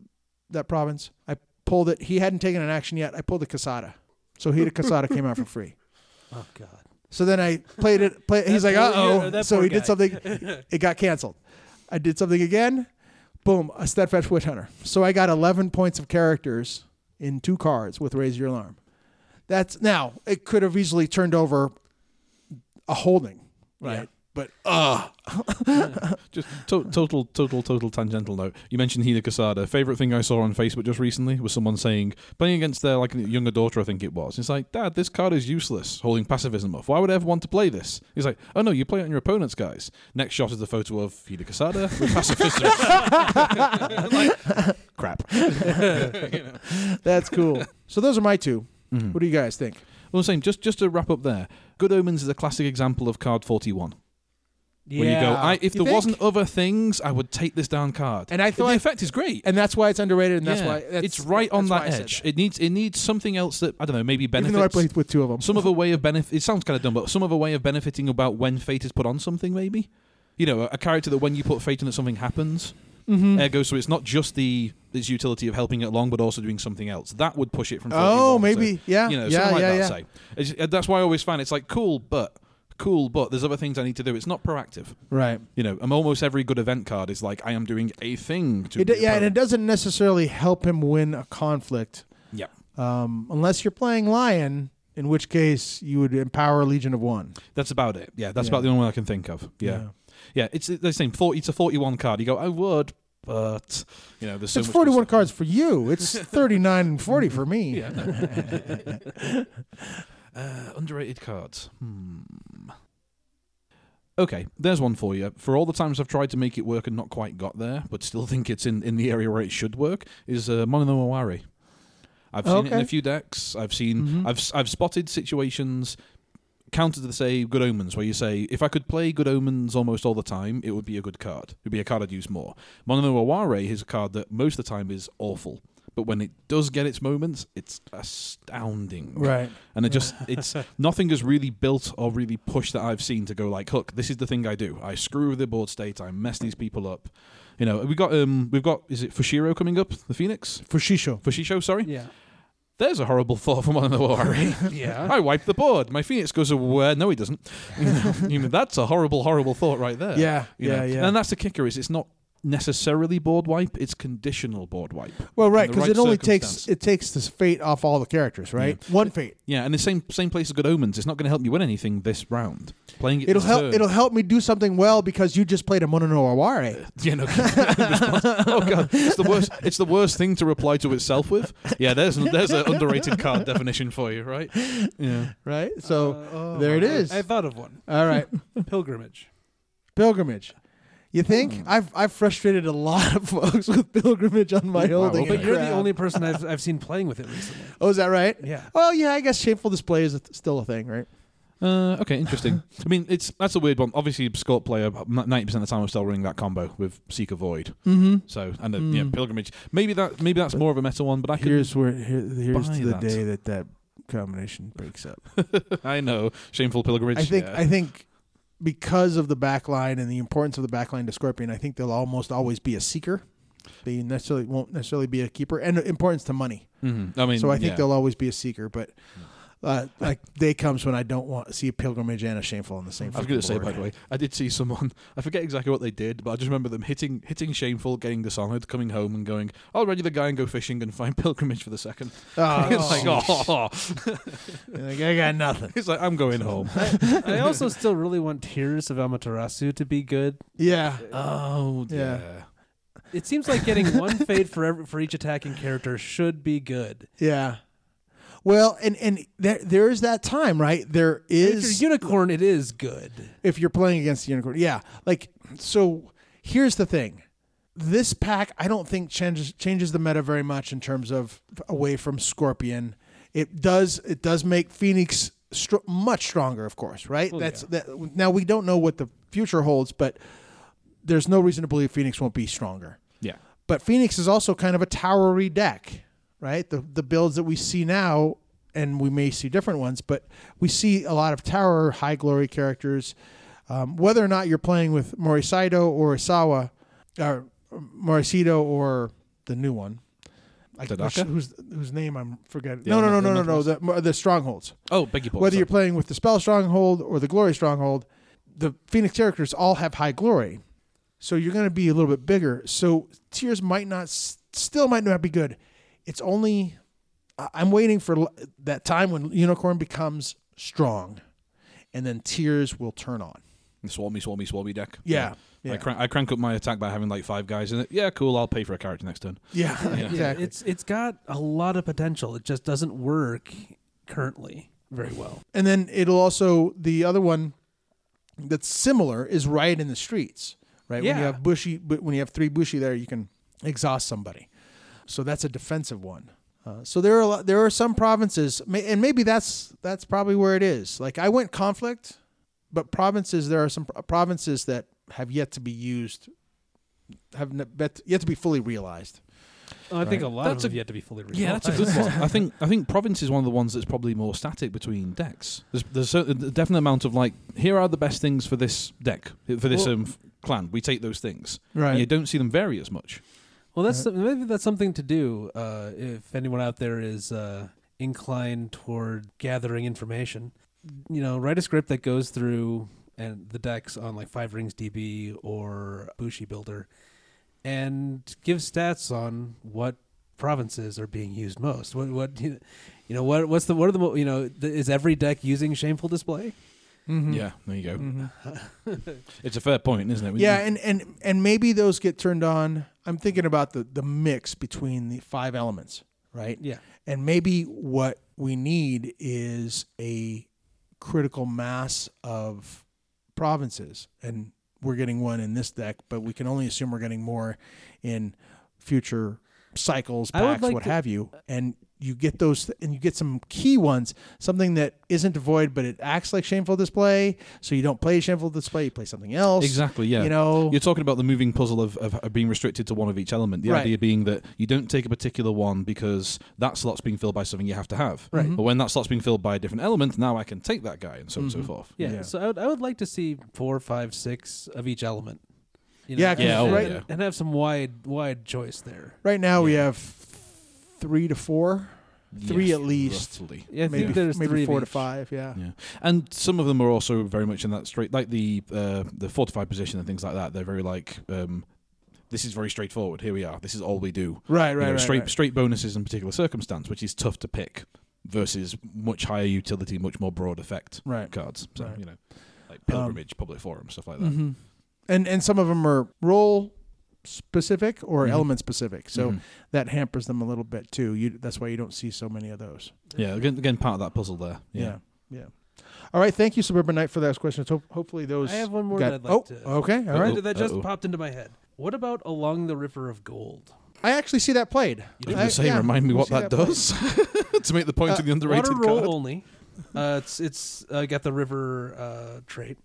that province. I pulled it. He hadn't taken an action yet. I pulled a Kisada. So he the Kisada came out for free. [laughs] Oh God. So then I played it. Play, he's like, uh oh. So he guy. did something. [laughs] It got canceled. I did something again. Boom, a steadfast witch hunter. So I got 11 points of characters in two cards with raise your alarm. That's now it could have easily turned over a holding, right? Yeah. But uh [laughs] Just to- total, total, total tangential note. You mentioned Hida Kisada. Favorite thing I saw on Facebook just recently was someone saying playing against their like younger daughter, I think it was. It's like, Dad, this card is useless. Holding pacifism off. Why would I ever want to play this? He's like, Oh no, you play it on your opponent's guys. Next shot is the photo of Hida Kisada with pacifism. like, [laughs] crap. [laughs] that's cool. so those are my 2 Mhm. What do you guys think? Well, I'm saying just just to wrap up there. Good Omens is a classic example of card 41. Yeah. Where you go, I, if You there think? wasn't other things, I would take this down card. And I thought the effect is great. and that's why it's underrated, and that's Yeah. why that's, it's right on that edge. that. It needs it needs something else that I don't know, maybe Even benefits. though I played with two of them, some other [laughs] way of benefit. It sounds kind of dumb, but some other way of benefiting about when fate is put on something, maybe. You know, a, a character that when you put fate in it, something happens. Mhm. Ergo, so it's not just the its utility of helping it along, but also doing something else. That would push it from. Oh, 41 to, maybe, yeah, You know, yeah, something like yeah, that. yeah. Uh, that's why I always find it's like cool, but cool, but there's other things I need to do. It's not proactive. right. You know, um, almost every good event card is like I am doing a thing to. It, yeah, and it doesn't necessarily help him win a conflict Yeah. um, unless you're playing Lion, in which case you would empower Legion of One. That's about it. Yeah, that's Yeah. about the only one I can think of. Yeah, yeah. it's the same. Forty. It's a forty-one card. You go, I would, but you know, there's so it's much 41 cards for you. It's 39 and 40 for me. [laughs] [laughs] Uh, underrated cards. Hmm. Okay, there's one for you. For all the times I've tried to make it work and not quite got there, but still [laughs] think it's in, in the area where it should work, is uh, Mono no I've seen it in a few decks. I've seen. Mhm. I've I've spotted situations counter to say Good Omens, where you say if I could play Good Omens almost all the time, it would be a good card. It would be a card I'd use more. Mono is a card that most of the time is awful, but when it does get its moments, it's astounding. Right. And it just it's [laughs] nothing is really built or really pushed that I've seen to go like, look, this is the thing I do. I screw with the board state. I mess these people up. You know, we got um we've got is it Fushiro coming up, the Phoenix? Fushicho. Fushicho, sorry. Yeah. There's a horrible thought from one of the Warrior. Yeah. I wipe the board. My Phoenix goes away. No, he doesn't. [laughs] you know, that's a horrible, horrible thought right there. Yeah. You Yeah. know? Yeah. And that's the kicker is it's not necessarily board wipe, it's conditional board wipe. well, right, because right it only takes it takes this fate off all the characters, right? One fate. Yeah, and the same same place as Good Omens. It's not going to help you win anything this round. Playing it It'll help. turn- It'll help me do something well because you just played a Mono no Aware. [laughs] Yeah, no. [laughs] oh god, it's the worst. It's the worst thing to reply to itself with. Yeah, there's there's an underrated card definition for you, right? Yeah. Right. So Uh, oh, there it is. I thought of one. all right, [laughs] Pilgrimage. pilgrimage. You think I've I've frustrated a lot of [laughs] folks with pilgrimage on my Wow, holding. okay. But you're the only [laughs] person I've I've seen playing with it recently. Oh, is that right? Yeah. Oh yeah, I guess shameful display is a th- still a thing, right? Uh, okay, interesting. [laughs] I mean, it's that's a weird one. Obviously, Scott player ninety percent of the time I'm still running that combo with Seeker Void. Mm-hmm. So and yeah, Mm. pilgrimage. Maybe that maybe that's more of a meta one, but I. Here's where here, here's buy the that. day that that combination breaks up. I know shameful pilgrimage. I think yeah. I think because of the backline and the importance of the backline to Scorpion, I think they'll almost always be a seeker. They necessarily won't necessarily be a keeper, and importance to money. Mhm. I mean, so I think yeah. they'll always be a seeker. But uh, like day comes when I don't want to see a pilgrimage and a shameful on the same. I was going to say, by the way, I did see someone. [laughs] I forget exactly what they did, but I just remember them hitting hitting shameful, getting dishonored, coming home and going, "I'll ready the guy and go fishing and find [laughs] pilgrimage for the second. Oh, [laughs] it's like, oh, like, I got nothing. it's like I'm going home. I also still really want Tears of Amaterasu to be good. Yeah, oh, Yeah. yeah. It seems like getting one fate for every, for each attacking character should be good. yeah. Well, and and there there is that time, right? There is If you're unicorn, it is good. if you're playing against the unicorn. Yeah. Like so here's the thing. This pack I don't think changes changes the meta very much in terms of away from Scorpion. It does it does make Phoenix str- much stronger, of course, right? Well, That's that now we don't know what the future holds, but there's no reason to believe Phoenix won't be stronger. Yeah. But Phoenix is also kind of a towery deck, right? The the builds that we see now, and we may see different ones, but we see a lot of tower high glory characters. Um, whether or not you're playing with Mori Seido or Isawa, or Mori Seido or the new one, like Tadaka? whose whose name I'm forgetting. Yeah, no, no, no, the- no, no, the no. The, the strongholds. Oh, beg your pardon. Whether sorry. you're playing with the spell stronghold or the glory stronghold, the Phoenix characters all have high glory. So you're going to be a little bit bigger. So tears might not, still might not be good. It's only, I- I'm waiting for that time when unicorn becomes strong, and then tears will turn on. The Swarmy, Swarmy, Swarmy deck. Yeah, yeah, I, crank, I crank up my attack by having like five guys in it. Yeah, cool. I'll pay for a character next turn. yeah, [laughs] Yeah. exactly. It's it's got a lot of potential. It just doesn't work currently very well. and then it'll also the other one that's similar is riot in the streets right yeah. when you have bushi but when you have three bushi there you can exhaust somebody so that's a defensive one uh, so there are a lot, there are some provinces and maybe that's that's probably where it is like i went conflict but provinces there are some provinces that have yet to be used have ne- yet to be fully realized I think a lot That's of a- them yet to be fully realized. Yeah, that's a good one. [laughs] I think I think province is one of the ones that's probably more static between decks. There's there's a, a definite amount of like here are the best things for this deck for this Well- um, clan. We take those things. right And you don't see them vary as much. Well, that's maybe that's something to do. Uh, if anyone out there is uh, inclined toward gathering information, you know, write a script that goes through and the decks on like Five Rings DB or Bushi Builder, and give stats on what provinces are being used most. What what [laughs] you know what what's the what are the you know is every deck using Shameful Display? Mhm. Yeah, there you go. Mhm. [laughs] It's a fair point, isn't it? We- Yeah, and, and and maybe those get turned on. I'm thinking about the the mix between the five elements, right? Yeah. And maybe what we need is a critical mass of provinces, and we're getting one in this deck, but we can only assume we're getting more in future cycles, I packs, like what to- have you, and you get those and you get some key ones, something that isn't void but it acts like shameful display. So you don't play shameful display, you play something else. Exactly. Yeah. You know, You're talking about the moving puzzle of, of, of being restricted to one of each element. The Right. idea being that you don't take a particular one because that slot's being filled by something you have to have. Right. But when that slot's being filled by a different element, now I can take that guy and so on and so Mhm. forth. Yeah, Yeah. so I would, I would like to see four, five, six of each element. You Yeah, 'cause Yeah, oh, right, yeah. and have some wide wide choice there. right now we have three to four, three Yes, at least. roughly. Yeah, I maybe think there's maybe three of four to five. Yeah. Yeah, and some of them are also very much in that straight, like the uh, the fortified position and things like that. They're very like, um, this is very straightforward. Here we are. This is all we do. Right, You right, know, right. straight right. straight bonuses in particular circumstance, which is tough to pick, versus much higher utility, much more broad effect Right. cards. So Right. you know, like pilgrimage, public forum, stuff like that. Mhm. And and some of them are role specific or Mhm. element specific. So Mhm. that hampers them a little bit too. You that's why you don't see so many of those. yeah, again, again, part of that puzzle there. Yeah. Yeah. All right, thank you, Suburban Knight, for those questions. Ho- hopefully those. I have one more got- that I'd like oh, to. okay, all right. Uh-oh. That- that just Uh-oh. popped into my head. What about along the river of gold? I actually see that played. I was I- say, yeah, remind me I what that, that does [laughs] to make the point Uh, of the underrated Water role card. only. Uh, it's it's uh, got the river uh, trait.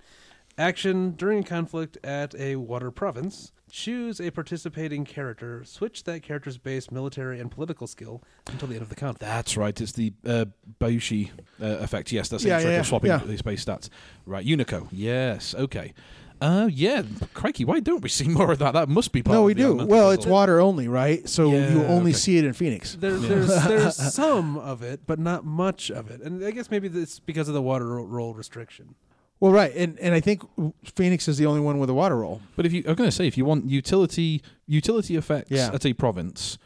Action during a conflict at a water province. Choose a participating character. Switch that character's base military and political skill until the end of the count. That's right. It's the uh, Bayushi uh, effect. Yes, that's Yeah, the trick yeah, of swapping yeah. the space stats. Right, Unico. Yes. Okay. Uh, yeah. Crikey, why don't we see [laughs] more of that? That must be part No, of we the do. elemental Well, it's water only, right? So you only okay. see it in Phoenix. There, there's [laughs] there's some of it, but not much of it, and I guess maybe it's because of the water ro- role restriction. Well, right, and and I think Phoenix is the only one with a water role. But if you, I'm going to say, if you want utility utility effects Yeah. at a province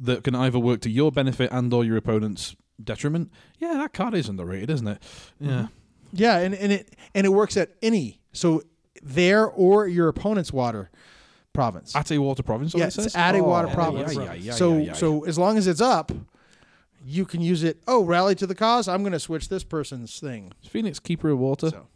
that can either work to your benefit and or your opponent's detriment, yeah, that card is underrated, isn't it? Yeah. Mhm. Yeah, and, and it and it works at any so there or your opponent's water province. At a water province. that Yeah, at a water Oh, province. yeah, yeah, yeah, so so as long as it's up, you can use it. Oh, rally to the cause! I'm going to switch this person's thing. Phoenix keeper of water. So,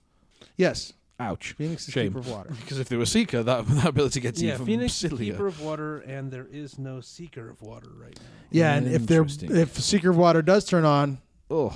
yes, Ouch. Phoenix is Shame. keeper of water. [laughs] Because if they were seeker, that [laughs] that ability gets yeah, even Phoenix sillier. keeper of water, and there is no seeker of water right now. Yeah, and if there Interesting. if Seeker of Water does turn on, Oh,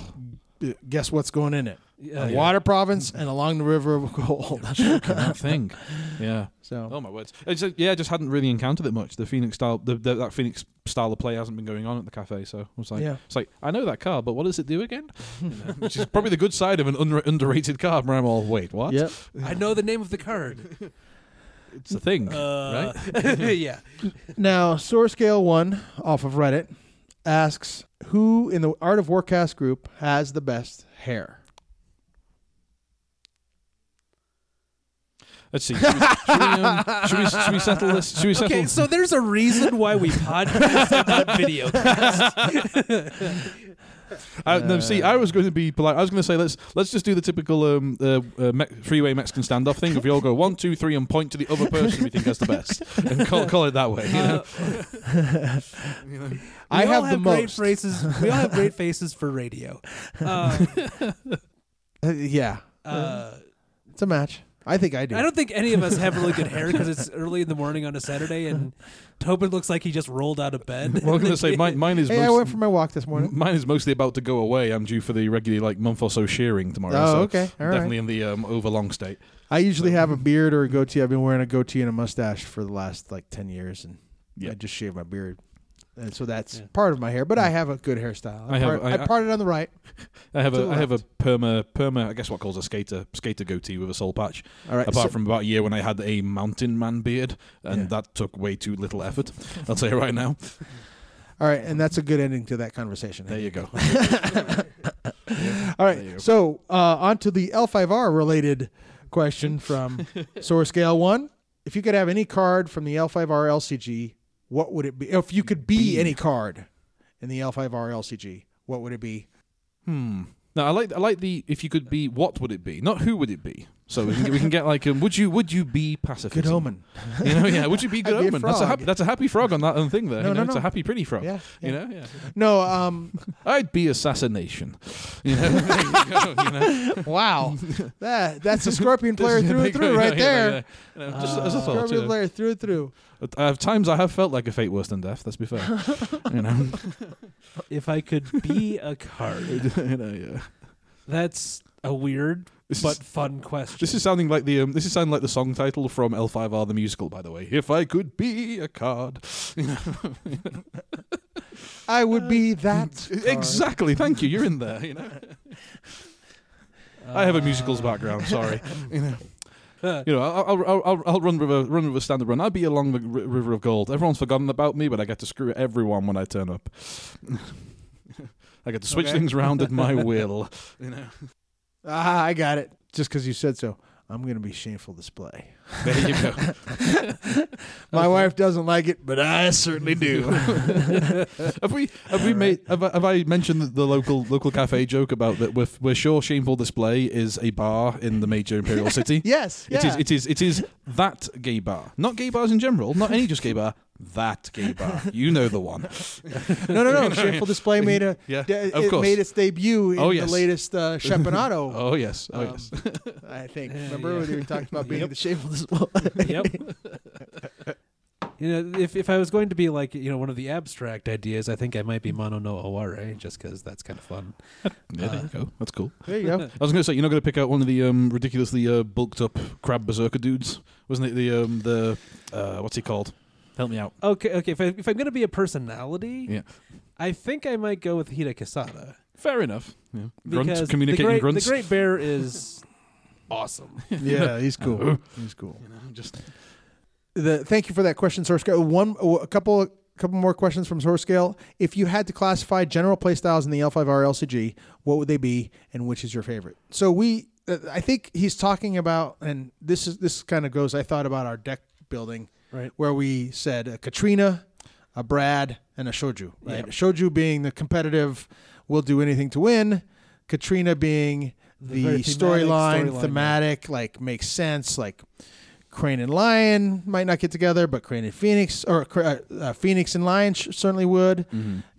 guess what's going in it? Yeah, A yeah. Water province and along the river of gold. that kind of thing. [laughs] Yeah. so Oh my words. It's, uh, yeah, I just hadn't really encountered it much. The Phoenix style, the, the, that Phoenix style of play hasn't been going on at the cafe. So I was like, yeah, it's like I know that card, but what does it do again? [laughs] You know, which is probably the good side of an under, underrated card. Where I'm all, wait, what? yep. I know the name of the card. [laughs] It's a thing. Uh, yeah. Now, Source Scale One off of Reddit asks who in the Art of Warcast group has the best hair. Let's see. Should we, should, we, um, should, we, should we settle this? Should we settle? Okay, so there's a reason why we podcast and not video. [laughs] [laughs] I, no, see, I was going to be polite. I was going to say let's let's just do the typical um, uh, uh, me- freeway Mexican standoff thing. If we all go one, two, three, and point to the other person we think has the best, [laughs] and call, call it that way. You know? Uh, You know? I we all have the great most. faces. We all have great faces for radio. [laughs] Uh, yeah, uh, it's a match. I think I do. I don't think any of us have really good hair because it's early in the morning on a Saturday, and Tobin looks like he just rolled out of bed. Well, I'm going to say mine, mine is hey, I went for my walk this morning. Mine is mostly about to go away. I'm due for the regular like month or so shearing tomorrow. Oh, so okay, all right. definitely in the um, overlong state. I usually have a beard or a goatee. I've been wearing a goatee and a mustache for the last like ten years, and Yeah. I just shave my beard, and so that's Yeah. part of my hair. But I have a good hairstyle. I, I have- part, I- I parted on the right. I have [laughs] a I have a perma perma. I guess what calls a skater skater goatee with a soul patch. All right. Apart so- from about a year when I had a mountain man beard, and Yeah. that took way too little effort. I'll tell you right now. [laughs] all right, and that's a good ending to that conversation. There you go. [laughs] All right. go. So uh, on to the L5R related question from Source Scale One. If you could have any card from the L5R LCG, what would it be? If you could be, Be. any card in the L5R LCG, what would it be? Hmm. Now I like I like the if you could be what would it be? Not who would it be. So we can, we can get like, um, would you would you be pacifist? Good omen. You know, yeah. Would you be [laughs] good be a? That's a happy, that's a happy frog on that own thing there. No, you know, no, it's a happy pretty frog. Yeah. You know, yeah. No. Um. [laughs] I'd be assassination. You know, [laughs] you go, you know. Wow. that that's a scorpion player through and through right yeah, yeah, there. yeah. Just as a thought. Scorpion player through and through. At uh, times I have felt like a fate worse than death. Let's be fair. you know, [laughs] If I could be a card, [laughs] you know, yeah. that's a weird This but is, fun question. this is sounding like the um, this is sounding like the song title from L5R the musical. By the way, if I could be a card, [laughs] I would be that. exactly. Thank you. You're in there. You know, I have a musicals Uh, background. Sorry. you know. [laughs] You know, I'll, I'll, I'll, I'll- run with a run with a standard run. I'll be along the r- river of gold. Everyone's forgotten about me, but I get to screw everyone when I turn up. [laughs] I get to switch Okay. things around at my [laughs] will. You know, Ah, I got it. Just because you said so. I'm going to be shameful display. [laughs] there you go. [laughs] My wife doesn't like it, but I certainly do. [laughs] have we have we made have I, have I mentioned the, the local local cafe joke about that? We're, we're sure shameful display is a bar in the major imperial city. yes. Yeah. It is. It is. It is that gay bar, not gay bars in general, not any just gay bar. That gay bar. You know the one. no, no, no. [laughs] Shameful display made a. Yeah, de- of it course. made its debut in Oh, the latest uh, Shepanato. [laughs] Oh yes. Oh Um, yes. [laughs] I think. Remember yeah. when we were talking about being Yep. the shameful display? yep. You know, if if I was going to be like you know one of the abstract ideas, I think I might be Mono no Aware, just because that's kind of fun. Yeah, there you go. That's cool. There you go. I was going to say you're not going to pick out one of the um, ridiculously uh, bulked up crab berserker dudes, wasn't it? The um, the uh, what's he called? Help me out. Okay, okay. If, I, if I'm going to be a personality, Yeah. I think I might go with Hida Kisada Fair enough. Yeah. Grunts, because communicating the great, grunts. The Great Bear is [laughs] awesome. [laughs] Yeah, he's cool. He's cool. You know, just The thank you for that question, Source Scale. One, a couple, couple more questions from Source Scale. If you had to classify general playstyles in the L5R LCG, what would they be, and which is your favorite? So we, uh, I think he's talking about, and this is this kind of goes. I thought about our deck building, Right. where we said a Katrina, a Brad, and a Shoju. Right, Yeah. Shoju being the competitive, will do anything to win. Katrina being The the, storyline, storyline, thematic, like makes sense. Like Crane and Lion might not get together, but Crane and Phoenix, or uh, uh, Phoenix and Lion sh- certainly would.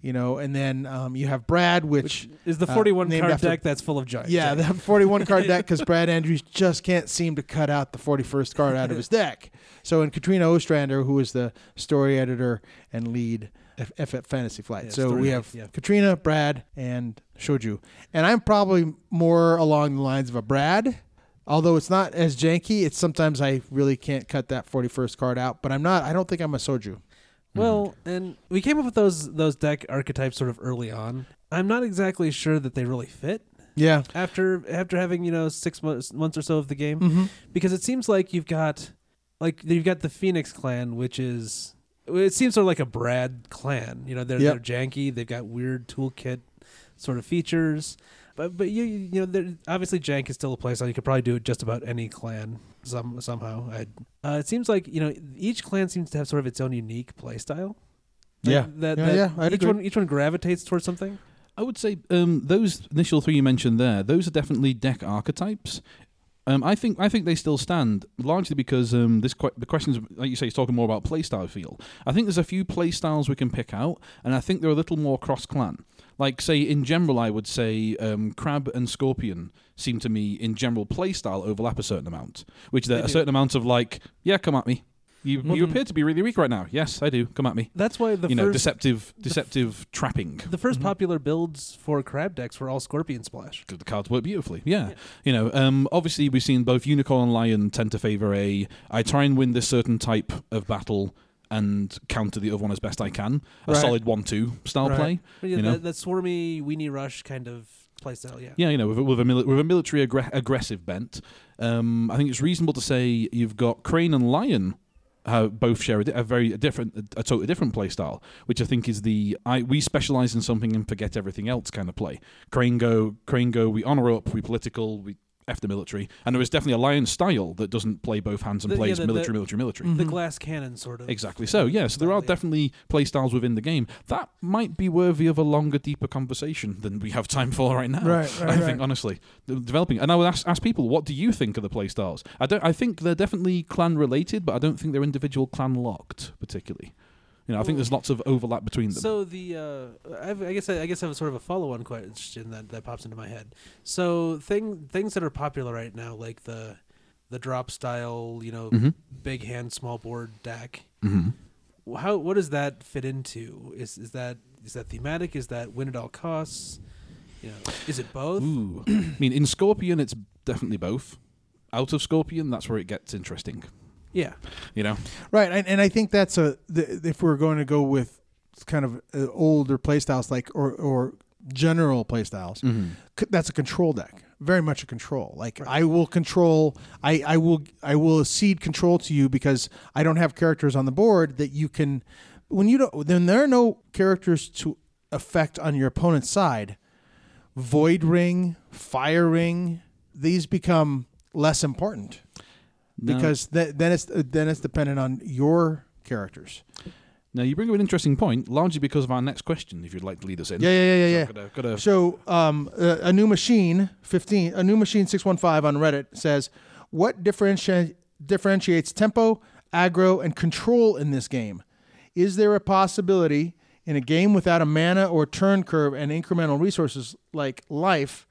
You know, and then um, you have Brad, which, Is the uh, 41 named card after- deck that's full of giants? yeah, the 41 [laughs] card deck because Brad Andres just can't seem to cut out the 41st card out of his deck. So in Katrina Ostrander, who is the story editor and lead F, F Fantasy Flight. Yeah, so we have yeah. Katrina, Brad, and Shoju. And I'm probably more along the lines of a Brad. Although it's not as janky, it's sometimes I really can't cut that 41st card out. But I'm not. I don't think I'm a Shoju. Well, and we came up with those those deck archetypes sort of early on. I'm not exactly sure that they really fit Yeah. after after having you know six months months or so of the game Mm-hmm. because it seems like you've got like you've got the Phoenix clan, which is it seems sort of like a Brad clan. You know, they're Yep. they're janky. They've got weird toolkit sort of features. But but you you know they're- obviously jank is still a playstyle. You could probably do it just about any clan some somehow. i uh, it seems like you know each clan seems to have sort of its own unique playstyle. Like, Yeah. that, Yeah, that yeah, I'd each agree. one each one gravitates towards something. I would say um, those initial three you mentioned there; those are definitely deck archetypes. Um, I think I think they still stand largely because um, this que- the questions, like you say, is talking more about playstyle feel. I think there's a few playstyles we can pick out, and I think they're a little more cross clan. Like say in general, I would say um, Crab and Scorpion seem to me in general playstyle overlap a certain amount, which there a do. certain amount of like, yeah, come at me. You you appear to be really weak right now. Yes, I do. Come at me. That's why the you know, deceptive deceptive trapping. the 1st Mhm. popular builds for crab decks were all Scorpion Splash. the cards work beautifully. Yeah. Yeah. You know, um, obviously we've seen both Unicorn and Lion tend to favor a I try and win this certain type of battle and counter the other one as best I can. A Right. solid one-two style Right. play. But yeah, You know? that, that swarmy weenie rush kind of playstyle. Yeah. Yeah, you know, with, a- with a mili- with a military aggre- aggressive bent. Um, I think it's reasonable to say you've got Crane and Lion. Uh, both share a, di- a very a different, a, totally different play style, which I think is the I we specialize in something and forget everything else kind of play. Crane go, Crane go. We honor up, we political, we F the military, and there is definitely a lion style that doesn't play both hands and The- yeah, plays the- military, the- military, military. The mm-hmm. glass cannon sort of. Exactly so. Yeah, so there are definitely play styles within the game that might be worthy of a longer, deeper conversation than we have time for right now. Right, right, I right. think honestly, developing. And I would ask, ask people, what do you think of the play styles? I don't. I think they're definitely clan related, but I don't think they're individual clan locked particularly. You know, I think there's lots of overlap between them. So the uh, I've, I guess I, I guess I have a sort of a follow-on question that, that pops into my head. So thing things that are popular right now, like the the drop style, you know, Mhm. big hand, small board deck. hmm How what does that fit into? Is is that is that thematic? Is that win at all costs? You know, is it both? Ooh. I mean, in Scorpion, it's definitely both. Out of Scorpion, that's where it gets interesting. Yeah. You know, Right, and, and I think that's a the, if we're going to go with kind of uh, older playstyles like or or general playstyles, c- that's a control deck. Very much a control. Like I will control. I I will I will cede control to you because I don't have characters on the board that you can. When you don't, then there are no characters to affect on your opponent's side. Void ring, fire ring, these become less important Now- because th- then it's then it's dependent on your characters. Now you bring up an interesting point, largely because of our next question. If you'd like to lead us in, Yeah, yeah, yeah, So yeah. Got a- got a- So, um, a, a new machine fifteen, a new machine six one five on Reddit says, "What differenti- differentiates tempo, aggro, and control in this game? Is there a possibility in a game without a mana or turn curve and incremental resources like life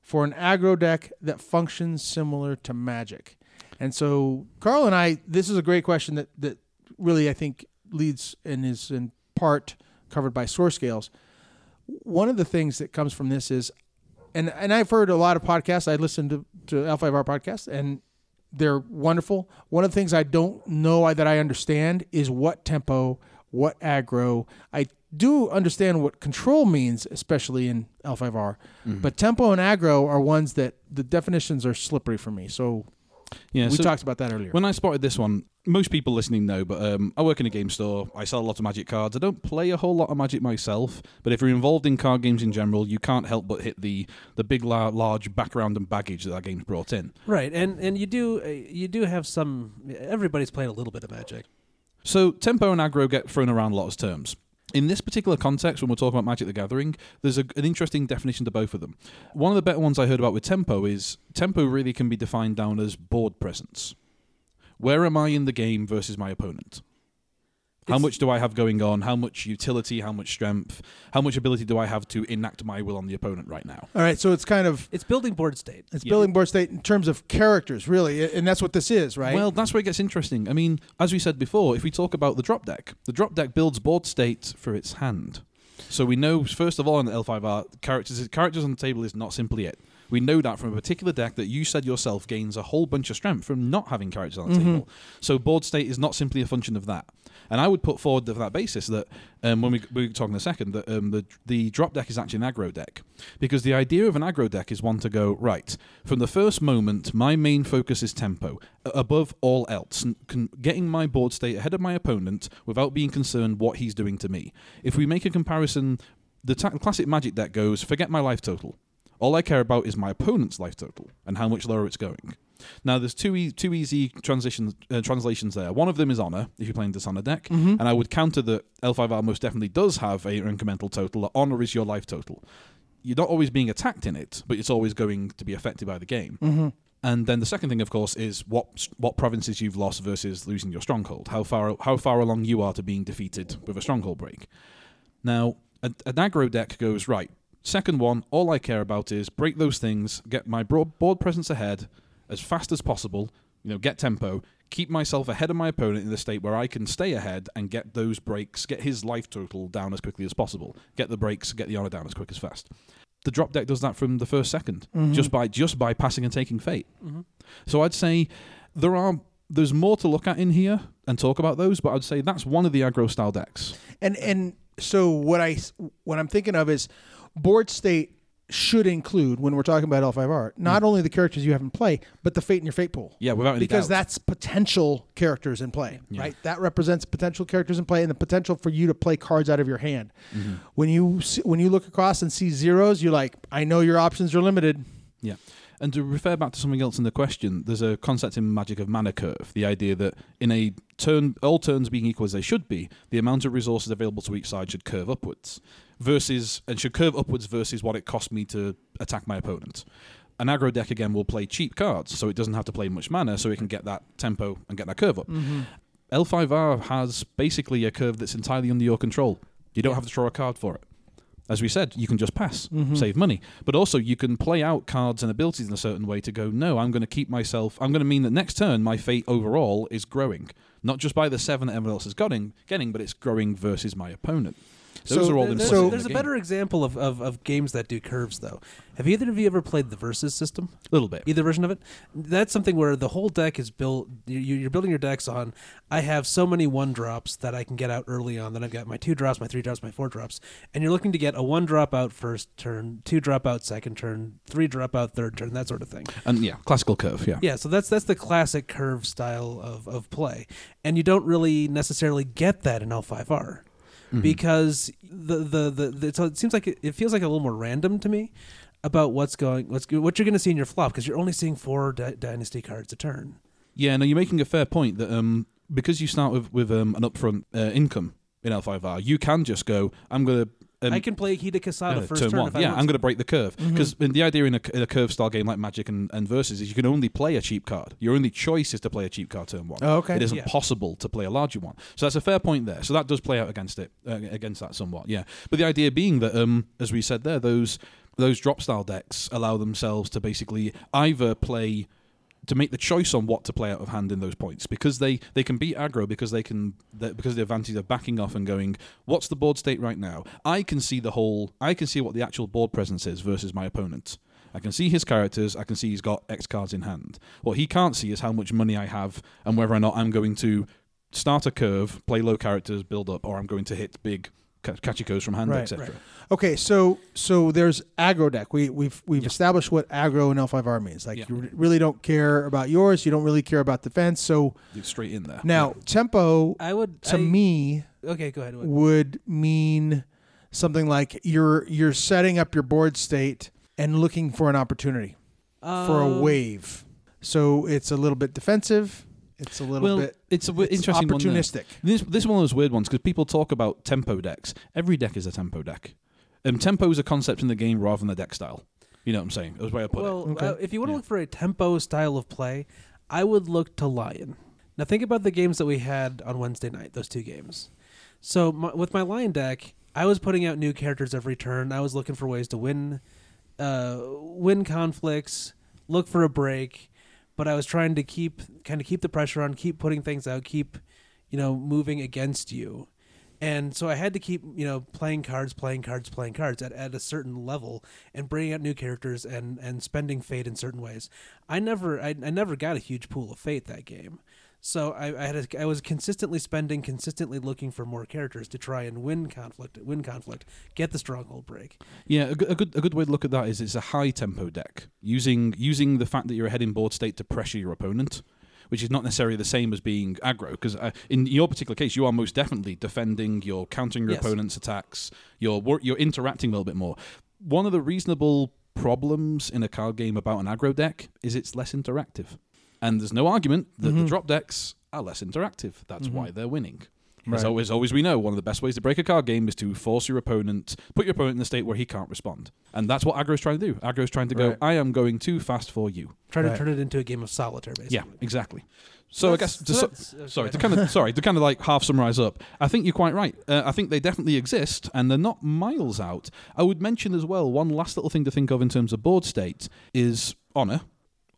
for an aggro deck that functions similar to Magic?" And so, Carl and I, this is a great question that that really I think leads and is in part covered by source scales one of the things that comes from this is and and I've heard a lot of podcasts. I listened to, to L5R podcasts and they're wonderful. One of the things I don't know that I understand is what tempo, what aggro. I do understand what control means, especially in L5R. Mm-hmm. But tempo and aggro are ones that the definitions are slippery for me. So yeah. we so talked about that earlier. when I spotted this one, most people listening know, but um, I work in a game store. I sell a lot of Magic cards. I don't play a whole lot of Magic myself, but if you're involved in card games in general, you can't help but hit the the big, la- large background and baggage that that game's brought in. Right. And and you do uh, you do have some. Everybody's played a little bit of Magic. So tempo and aggro get thrown around a lot as terms. In this particular context, when we're talking about Magic the Gathering, there's a, an interesting definition to both of them. One of the better ones I heard about with tempo is tempo really can be defined down as board presence. Where am I in the game versus my opponent? How much do I have going on? How much utility? How much strength? How much ability do I have to enact my will on the opponent right now? All right, so it's kind of It's building board state. it's Yeah. building board state in terms of characters, really, and that's what this is, right? Well, that's where it gets interesting. I mean, as we said before, if we talk about the drop deck, the drop deck builds board state for its hand. So we know, first of all, in the L5R, characters characters on the table is not simply it. We know that from a particular deck that you said yourself gains a whole bunch of strength from not having characters on the table. So board state is not simply a function of that. And I would put forward for that basis that um, when we we talk in a second that um, the the drop deck is actually an aggro deck because the idea of an aggro deck is one to go right from the first moment. My main focus is tempo above all else, con- getting my board state ahead of my opponent without being concerned what he's doing to me. If we make a comparison, the ta- classic Magic deck goes forget my life total. All I care about is my opponent's life total and how much lower it's going. Now, there's two e- two easy transitions uh, translations there. One of them is honor if you're playing dishonor deck, and I would counter that L5R most definitely does have a incremental total. Honor is your life total. You're not always being attacked in it, but it's always going to be affected by the game. And then the second thing, of course, is what what provinces you've lost versus losing your stronghold. How far how far along you are to being defeated with a stronghold break. Now, a, an aggro deck goes right. Second one, all I care about is break those things, get my broad board presence ahead as fast as possible. You know, get tempo, keep myself ahead of my opponent in the state where I can stay ahead and get those breaks, get his life total down as quickly as possible. Get the breaks, get the honor down as quick as fast. The drop deck does that from the first 2nd mm-hmm. just by just by passing and taking fate. Mm-hmm. So I'd say there are there's more to look at in here and talk about those, but I'd say that's one of the aggro style decks. And and so what I what I'm thinking of is board state should include when we're talking about L5R not hmm. only the characters you have in play, but the fate in your fate pool. Yeah, without any Because doubt. that's potential characters in play, right? That represents potential characters in play and the potential for you to play cards out of your hand. Mm-hmm. When you see, when you look across and see zeros, you're like, I know your options are limited. Yeah. And to refer back to something else in the question, there's a concept in Magic of mana curve. The idea that in a turn, all turns being equal as they should be, the amount of resources available to each side should curve upwards, versus and should curve upwards versus what it costs me to attack my opponent. An aggro deck again will play cheap cards, so it doesn't have to play much mana, so it can get that tempo and get that curve up. Mm-hmm. L5R has basically a curve that's entirely under your control. You don't have to draw a card for it. As we said, you can just pass, Mhm. save money. But also, you can play out cards and abilities in a certain way to go, no, I'm going to keep myself, I'm going to mean that next turn, my fate overall is growing. Not just by the seven that everyone else is getting, getting but it's growing versus my opponent. Those So- are all There- implicit there's, So- there's the a better example of, of, of games that do curves, though. Have either of you ever played the Versus system? A little bit. Either version of it? That's something where the whole deck is built. you- You're building your decks on. I have so many one drops that I can get out early on. Then I've got my two drops, my three drops, my four drops, and you're looking to get a one drop out first turn, two drop out second turn, three drop out third turn, that sort of thing. And yeah, classical curve, yeah. Yeah, so that's that's the classic curve style of, of play, and you don't really necessarily get that in L5R Mhm. because the the, the, the so it seems like it, it feels like a little more random to me about what's going what's what you're going to see in your flop because you're only seeing four di- dynasty cards a turn. Yeah, no, you're making a fair point that um, because you start with, with um, an upfront uh, income in L5R, you can just go, I'm going to. Um, I can play Hida Kisada uh, first turn turn, one. if I yeah, I'm going to break the curve because the idea in a, in a curve style game like Magic and, and Versus is you can only play a cheap card. Your only choice is to play a cheap card turn one. Oh, okay. It isn't Yeah. possible to play a larger one. So that's a fair point there. So that does play out against it, uh, against that somewhat. Yeah, but the idea being that, um, as we said there, those those drop style decks allow themselves to basically either play to make the choice on what to play out of hand in those points because they, they can beat aggro because they can because the advantage of backing off and going what's the board state right now? I can see the whole I can see what the actual board presence is versus my opponent. I can see his characters I can see he's got X cards in hand. What he can't see is how much money I have and whether or not I'm going to start a curve play low characters build up or I'm going to hit big kachikos from hand Right, etc right. Okay, so so there's aggro deck. We we've we've Yeah. established what aggro and L5R means. Like Yeah. you really don't care about yours. You don't really care about defense. So straight in there now tempo I would to I- me Okay, go ahead. would mean something like you're you're setting up your board state and looking for an opportunity for a Um, wave. So it's a little bit defensive. It's a little well bit it's a w- it's interesting one opportunistic. This this is one of those weird ones because people talk about tempo decks. Every deck is a tempo deck. Um, tempo is a concept in the game rather than the deck style. You know what I'm saying? That's the way I put Well, it. Okay. uh, if you want to Yeah. look for a tempo style of play, I would look to Lion. Now think about the games that we had on Wednesday night. Those two games. So my, with my Lion deck, I was putting out new characters every turn. I was looking for ways to win, uh, win conflicts, look for a break, but I was trying to keep kind of keep the pressure on, keep putting things out, keep you know moving against you. And so I had to keep, you know, playing cards, playing cards, playing cards at, at a certain level and bringing out new characters and, and spending fate in certain ways. I never I, I never got a huge pool of fate that game. So I, I had a, I was consistently spending, consistently looking for more characters to try and win conflict, win conflict, get the stronghold break. Yeah, a good, a good a good way to look at that is it's a high tempo deck using using the fact that you're ahead in board state to pressure your opponent, which is not necessarily the same as being aggro. Because uh, in your particular case, you are most definitely defending, you're countering your Yes. opponent's attacks, you're wor- you're interacting a little bit more. One of the reasonable problems in a card game about an aggro deck is it's less interactive, and there's no argument that the Mhm. drop decks are less interactive. That's Mhm. why they're winning. Right. As always, always we know, one of the best ways to break a card game is to force your opponent, put your opponent in a state where he can't respond. And that's what aggro's trying to do. Aggro's trying to go, Right. I am going too fast for you. Try Right. to turn it into a game of solitaire, basically. Yeah, exactly. So I guess, to, so- okay. sorry, to kind of, sorry, to kind of like half summarize up, I think you're quite right. Uh, I think they definitely exist and they're not miles out. I would mention as well, one last little thing to think of in terms of board state is honor.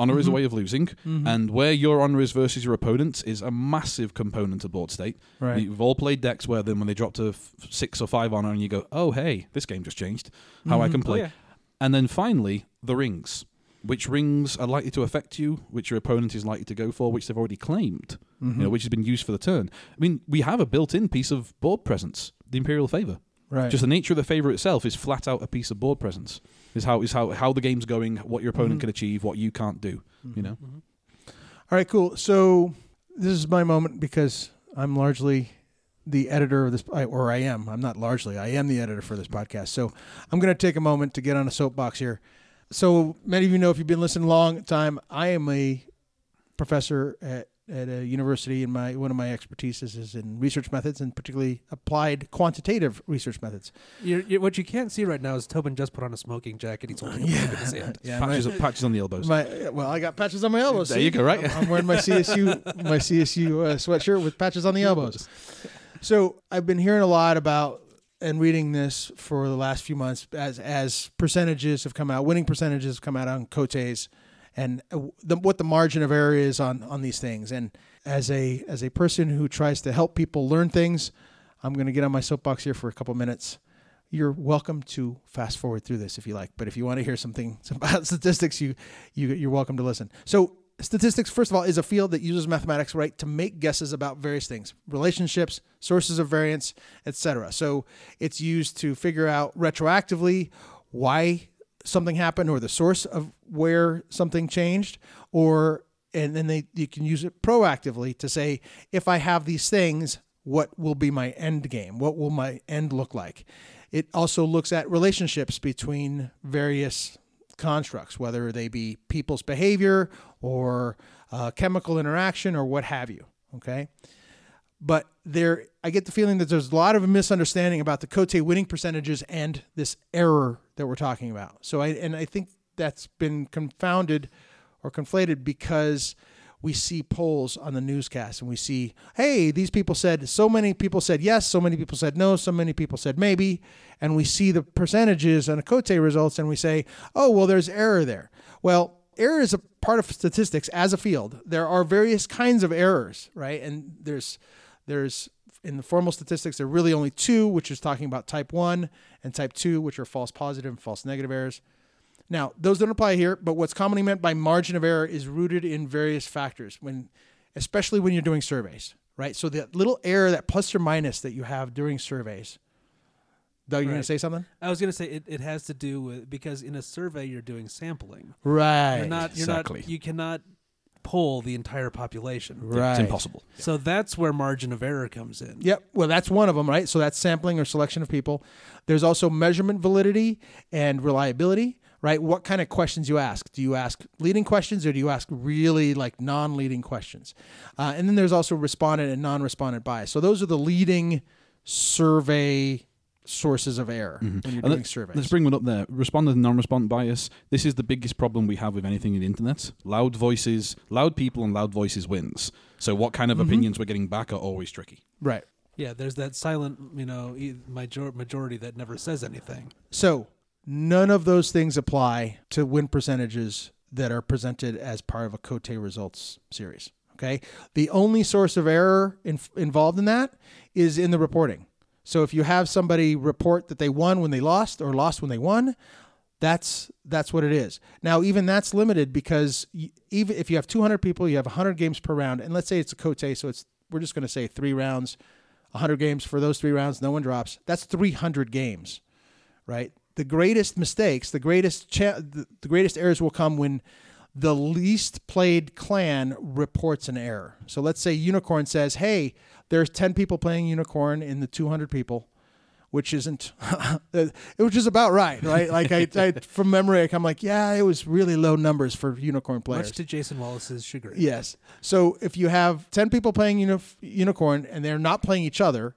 Honor is a way of losing, Mhm. and where your honor is versus your opponent is a massive component of board state. right. You've all played decks where then when they drop to f- six or five honor, and you go, "Oh, hey, this game just changed. How I Mhm. can Oh, play." yeah. And then finally, the rings. Which rings are likely to affect you? Which your opponent is likely to go for? Which they've already claimed? You know, which has been used for the turn. I mean, we have a built-in piece of board presence, the Imperial Favor. right. Just the nature of the favor itself is flat out a piece of board presence. Is how is how how the game's going, what your opponent Mhm. can achieve, what you can't do. You know. Mhm. All right, cool. So this is my moment because I'm largely the editor of this, or I am. I'm not largely. I am the editor for this podcast. So I'm going to take a moment to get on a soapbox here. so many of you know if you've been listening a long time, I am a professor at at a university, and my one of my expertises is in research methods, and particularly applied quantitative research methods. You're, you're, what you can't see right now is Tobin just put on a smoking jacket. He's holding a pipe in his hand. Yeah, my, patches, patches on the elbows. my well, I got patches on my elbows. There see? you go, right? I'm, I'm wearing my CSU my CSU uh, sweatshirt with patches on the elbows. So I've been hearing a lot about and reading this for the last few months as as percentages have come out, winning percentages have come out on Cotes, and uh, the, what the margin of error is on on these things. And as a as a person who tries to help people learn things, I'm going to get on my soapbox here for a couple minutes. You're welcome to fast forward through this if you like, but if you want to hear something [laughs] about statistics, you you you're welcome to listen. So statistics first of all is a field that uses mathematics right to make guesses about various things relationships sources of variance etc so it's used to figure out retroactively why something happened or the source of where something changed or and then they you can use it proactively to say if i have these things what will be my end game what will my end look like it also looks at relationships between various constructs, whether they be people's behavior or uh, chemical interaction or what have you. Okay. But there, I get the feeling that there's a lot of misunderstanding about the Kotei winning percentages and this error that we're talking about. So I, and I think that's been confounded or conflated because we see polls on the newscast and we see, hey, these people said, so many people said yes, so many people said no, so many people said maybe. And we see the percentages on the Kotei results and we say, oh, well, there's error there. Well, error is a part of statistics as a field. There are various kinds of errors, right? And there's, there's, in the formal statistics, there are really only two, which is talking about type 1 and type 2, which are false positive and false negative errors. Now, those don't apply here, but what's commonly meant by margin of error is rooted in various factors when especially when you're doing surveys, right? So the little error that plus or minus that you have during surveys. Doug, you're going to say something? I was going to say it, it has to do with because in a survey you're doing sampling. Right. You're not. You're exactly. not. You cannot poll the entire population. right. It's impossible. So that's where margin of error comes in. Yep. Well, that's one of them, right? So that's sampling or selection of people. There's also measurement validity and reliability, right? What kind of questions you ask? Do you ask leading questions or do you ask really like non-leading questions? Uh, and then there's also respondent and non-respondent bias. So those are the leading survey sources of error mm-hmm. when you're And doing let- surveys. Let's bring one up there. Respondent and non-respondent bias. This is the biggest problem we have with anything in the internet. Loud voices, loud people, and loud voices wins. So what kind of mm-hmm. opinions we're getting back are always tricky. right. Yeah, there's that silent, you know, e- major- majority that never says anything. So none of those things apply to win percentages that are presented as part of a Kotei results series. Okay. The only source of error in, involved in that is in the reporting. So if you have somebody report that they won when they lost or lost when they won, that's that's what it is. Now even that's limited because even if you have 200 people, you have 100 games per round, and let's say it's a Kotei, so it's we're just going to say three rounds, 100 games for those three rounds, no one drops. That's 300 games right? The greatest mistakes, the greatest cha- the, the greatest errors will come when the least played clan reports an error. So let's say Unicorn says, "Hey, there's 10 people playing Unicorn in the 200 people." Which isn't, [laughs] which is about right, right? Like I, I from memory, I'm like, yeah, it was really low numbers for unicorn players. Much to Jason Wallace's chagrin. Yes. So if you have 10 people playing uni- Unicorn and they're not playing each other,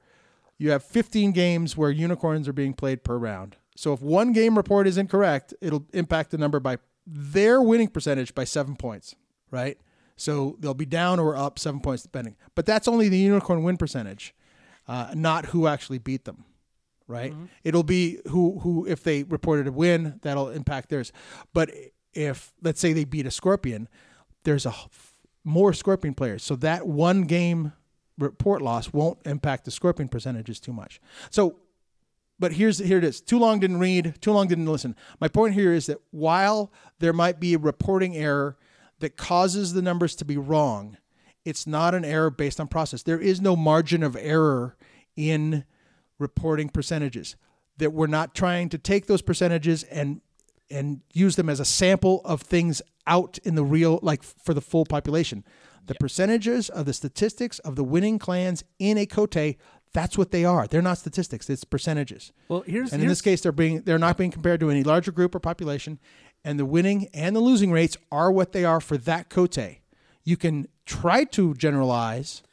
you have 15 games where unicorns are being played per round. So if one game report is incorrect, it'll impact the number by their winning percentage by seven points, right? So they'll be down or up seven points depending. But that's only the unicorn win percentage, uh, not who actually beat them, right? It'll be who who if they reported a win, that'll impact theirs. But if let's say they beat a scorpion, there's a f- more scorpion players, so that one game report loss won't impact the scorpion percentages too much. So but here's here it is. Too long didn't read, too long didn't listen. My point here is that while there might be a reporting error that causes the numbers to be wrong, it's not an error based on process. There is no margin of error in reporting percentages. That we're not trying to take those percentages and and use them as a sample of things out in the real like for the full population. The percentages of the statistics of the winning clans in a Kotei, that's what they are. They're not statistics, it's percentages. Well, here's And in this case, they're being they're not being compared to any larger group or population, and the winning and the losing rates are what they are for that Kotei. You can try to generalize,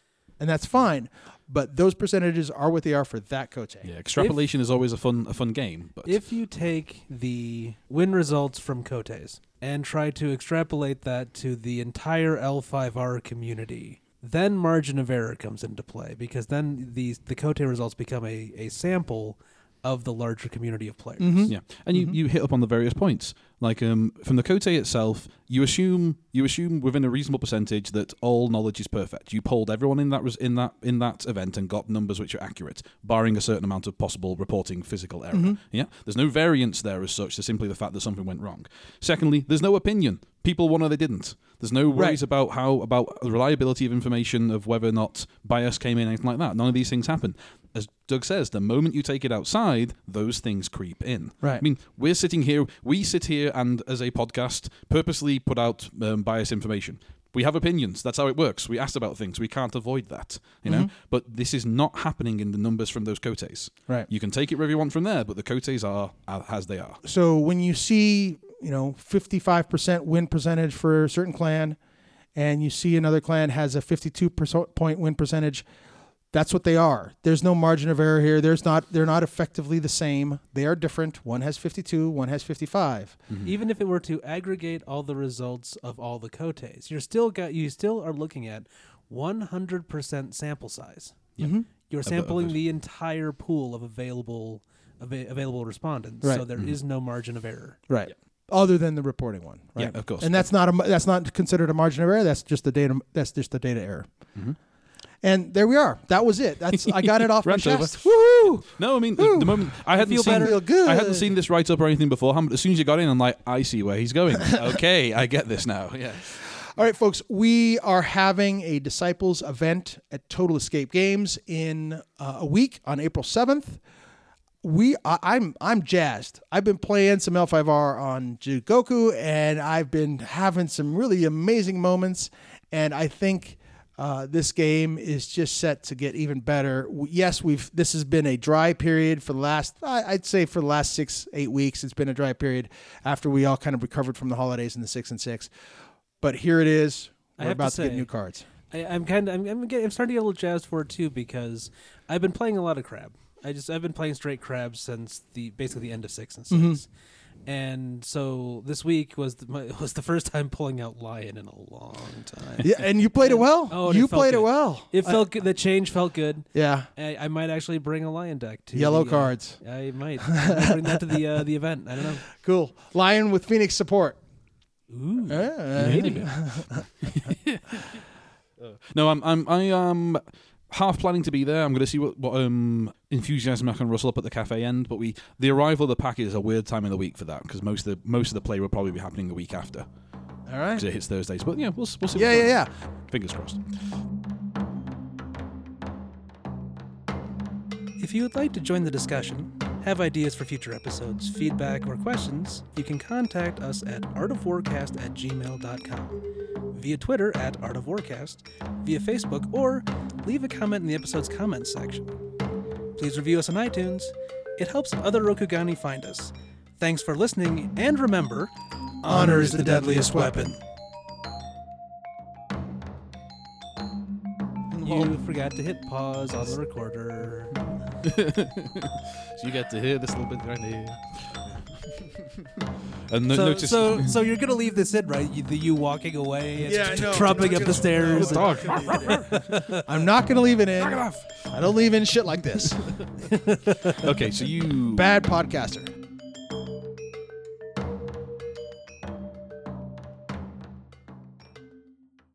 and that's fine, but those percentages are what they are for that Kotei. Yeah, extrapolation is always a fun a fun game, but If you take the win results from Koteis and try to extrapolate that to the entire L5R community, then margin of error comes into play because then these the Kotei results become a, a sample of the larger community of players. Mhm. yeah, and you, you hit up on the various points. Like um, from the Kotei itself, you assume you assume within a reasonable percentage that all knowledge is perfect. You polled everyone in that res- in that in that event and got numbers which are accurate, barring a certain amount of possible reporting physical error. Yeah, there's no variance there as such. There's simply the fact that something went wrong. Secondly, there's no opinion. People won or they didn't. There's no worries Right. about how about the reliability of information of whether or not bias came in anything like that. None of these things happen. As Doug says, the moment you take it outside, those things creep in. Right. I mean, we're sitting here, we sit here and as a podcast purposely put out um, bias information. We have opinions. That's how it works. We ask about things. We can't avoid that, you know. Mhm. But this is not happening in the numbers from those Koteis. Right. You can take it wherever you want from there, but the Koteis are as they are. So when you see, you know, 55% win percentage for a certain clan, and you see another clan has a 52 percent point win percentage, that's what they are. There's no margin of error here. There's not. They're not effectively the same. They are different. One has 52. One has 55. Even if it were to aggregate all the results of all the Koteis, you're still got you still are looking at 100% sample size. Mhm. You're sampling the entire pool of available ava- available respondents, so Right. there is no margin of error. Right. Other than the reporting one. Right. Yeah, of course. And that's not a. That's not considered a margin of error. That's just the data. That's just the data error. Mhm. And there we are. That was it. That's I got it [laughs] off my chest. Woo! No, I mean the, the moment I hadn't feel seen better. Feel good. I hadn't seen this write up or anything beforehand, but as soon as you got in, I'm like, I see where he's going. [laughs] okay, I get this now. Yeah. All right, folks, we are having a Disciples event at Total Escape Games in uh, a week on April 7th. We, I, I'm, I'm jazzed. I've been playing some L5R on Jigoku, and I've been having some really amazing moments. And I think uh, this game is just set to get even better. Yes, we've. This has been a dry period for the last. I'd say for the last six, eight weeks. It's been a dry period after we all kind of recovered from the holidays in the six and six. But here it is. We're have to about to, get say- new cards. I, I'm kind of I'm, I'm, getting, I'm starting to get a little jazzed for it too because I've been playing a lot of crab. I just I've been playing straight crab since the basically the end of six and 6 Mhm. And so this week was the, my, [laughs] was the first time pulling out lion in a long time. Yeah, and you played it well. Oh, and it you felt played it well. It I- felt good. The change felt good. yeah. I, I might actually bring a lion deck to Yellow the, uh, cards. I might I might bring that to the uh, the event. I don't know. [laughs] Cool. Lion with Phoenix support. Ooh, Yeah. maybe. [laughs] No, I'm I'm I am half planning to be there. I'm going to see what what um enthusiasm I can rustle up at the cafe end. But we the arrival of the packet is a weird time in the week for that because most of the most of the play will probably be happening the week after All right. because it hits Thursdays. But yeah, we'll we'll see. Yeah, yeah, yeah. Fingers crossed. If you would like to join the discussion, have ideas for future episodes, feedback, or questions, you can contact us at artofwarcast at gmail.com, via Twitter at artofwarcast, via Facebook, or leave a comment in the episode's comments section. Please review us on iTunes. It helps other Rokugani find us. Thanks for listening, and remember, Honor is the deadliest weapon. You forgot to hit pause on the recorder. [laughs] So you get to hear this little bit right here. [laughs] and no, so, notice so, so you're gonna leave this in, right? You, the you walking away, and Yeah, I know. tromping up the gonna- stairs. dog. I'm not going to leave it in. I don't leave in shit like this. [laughs] okay, so you Bad podcaster.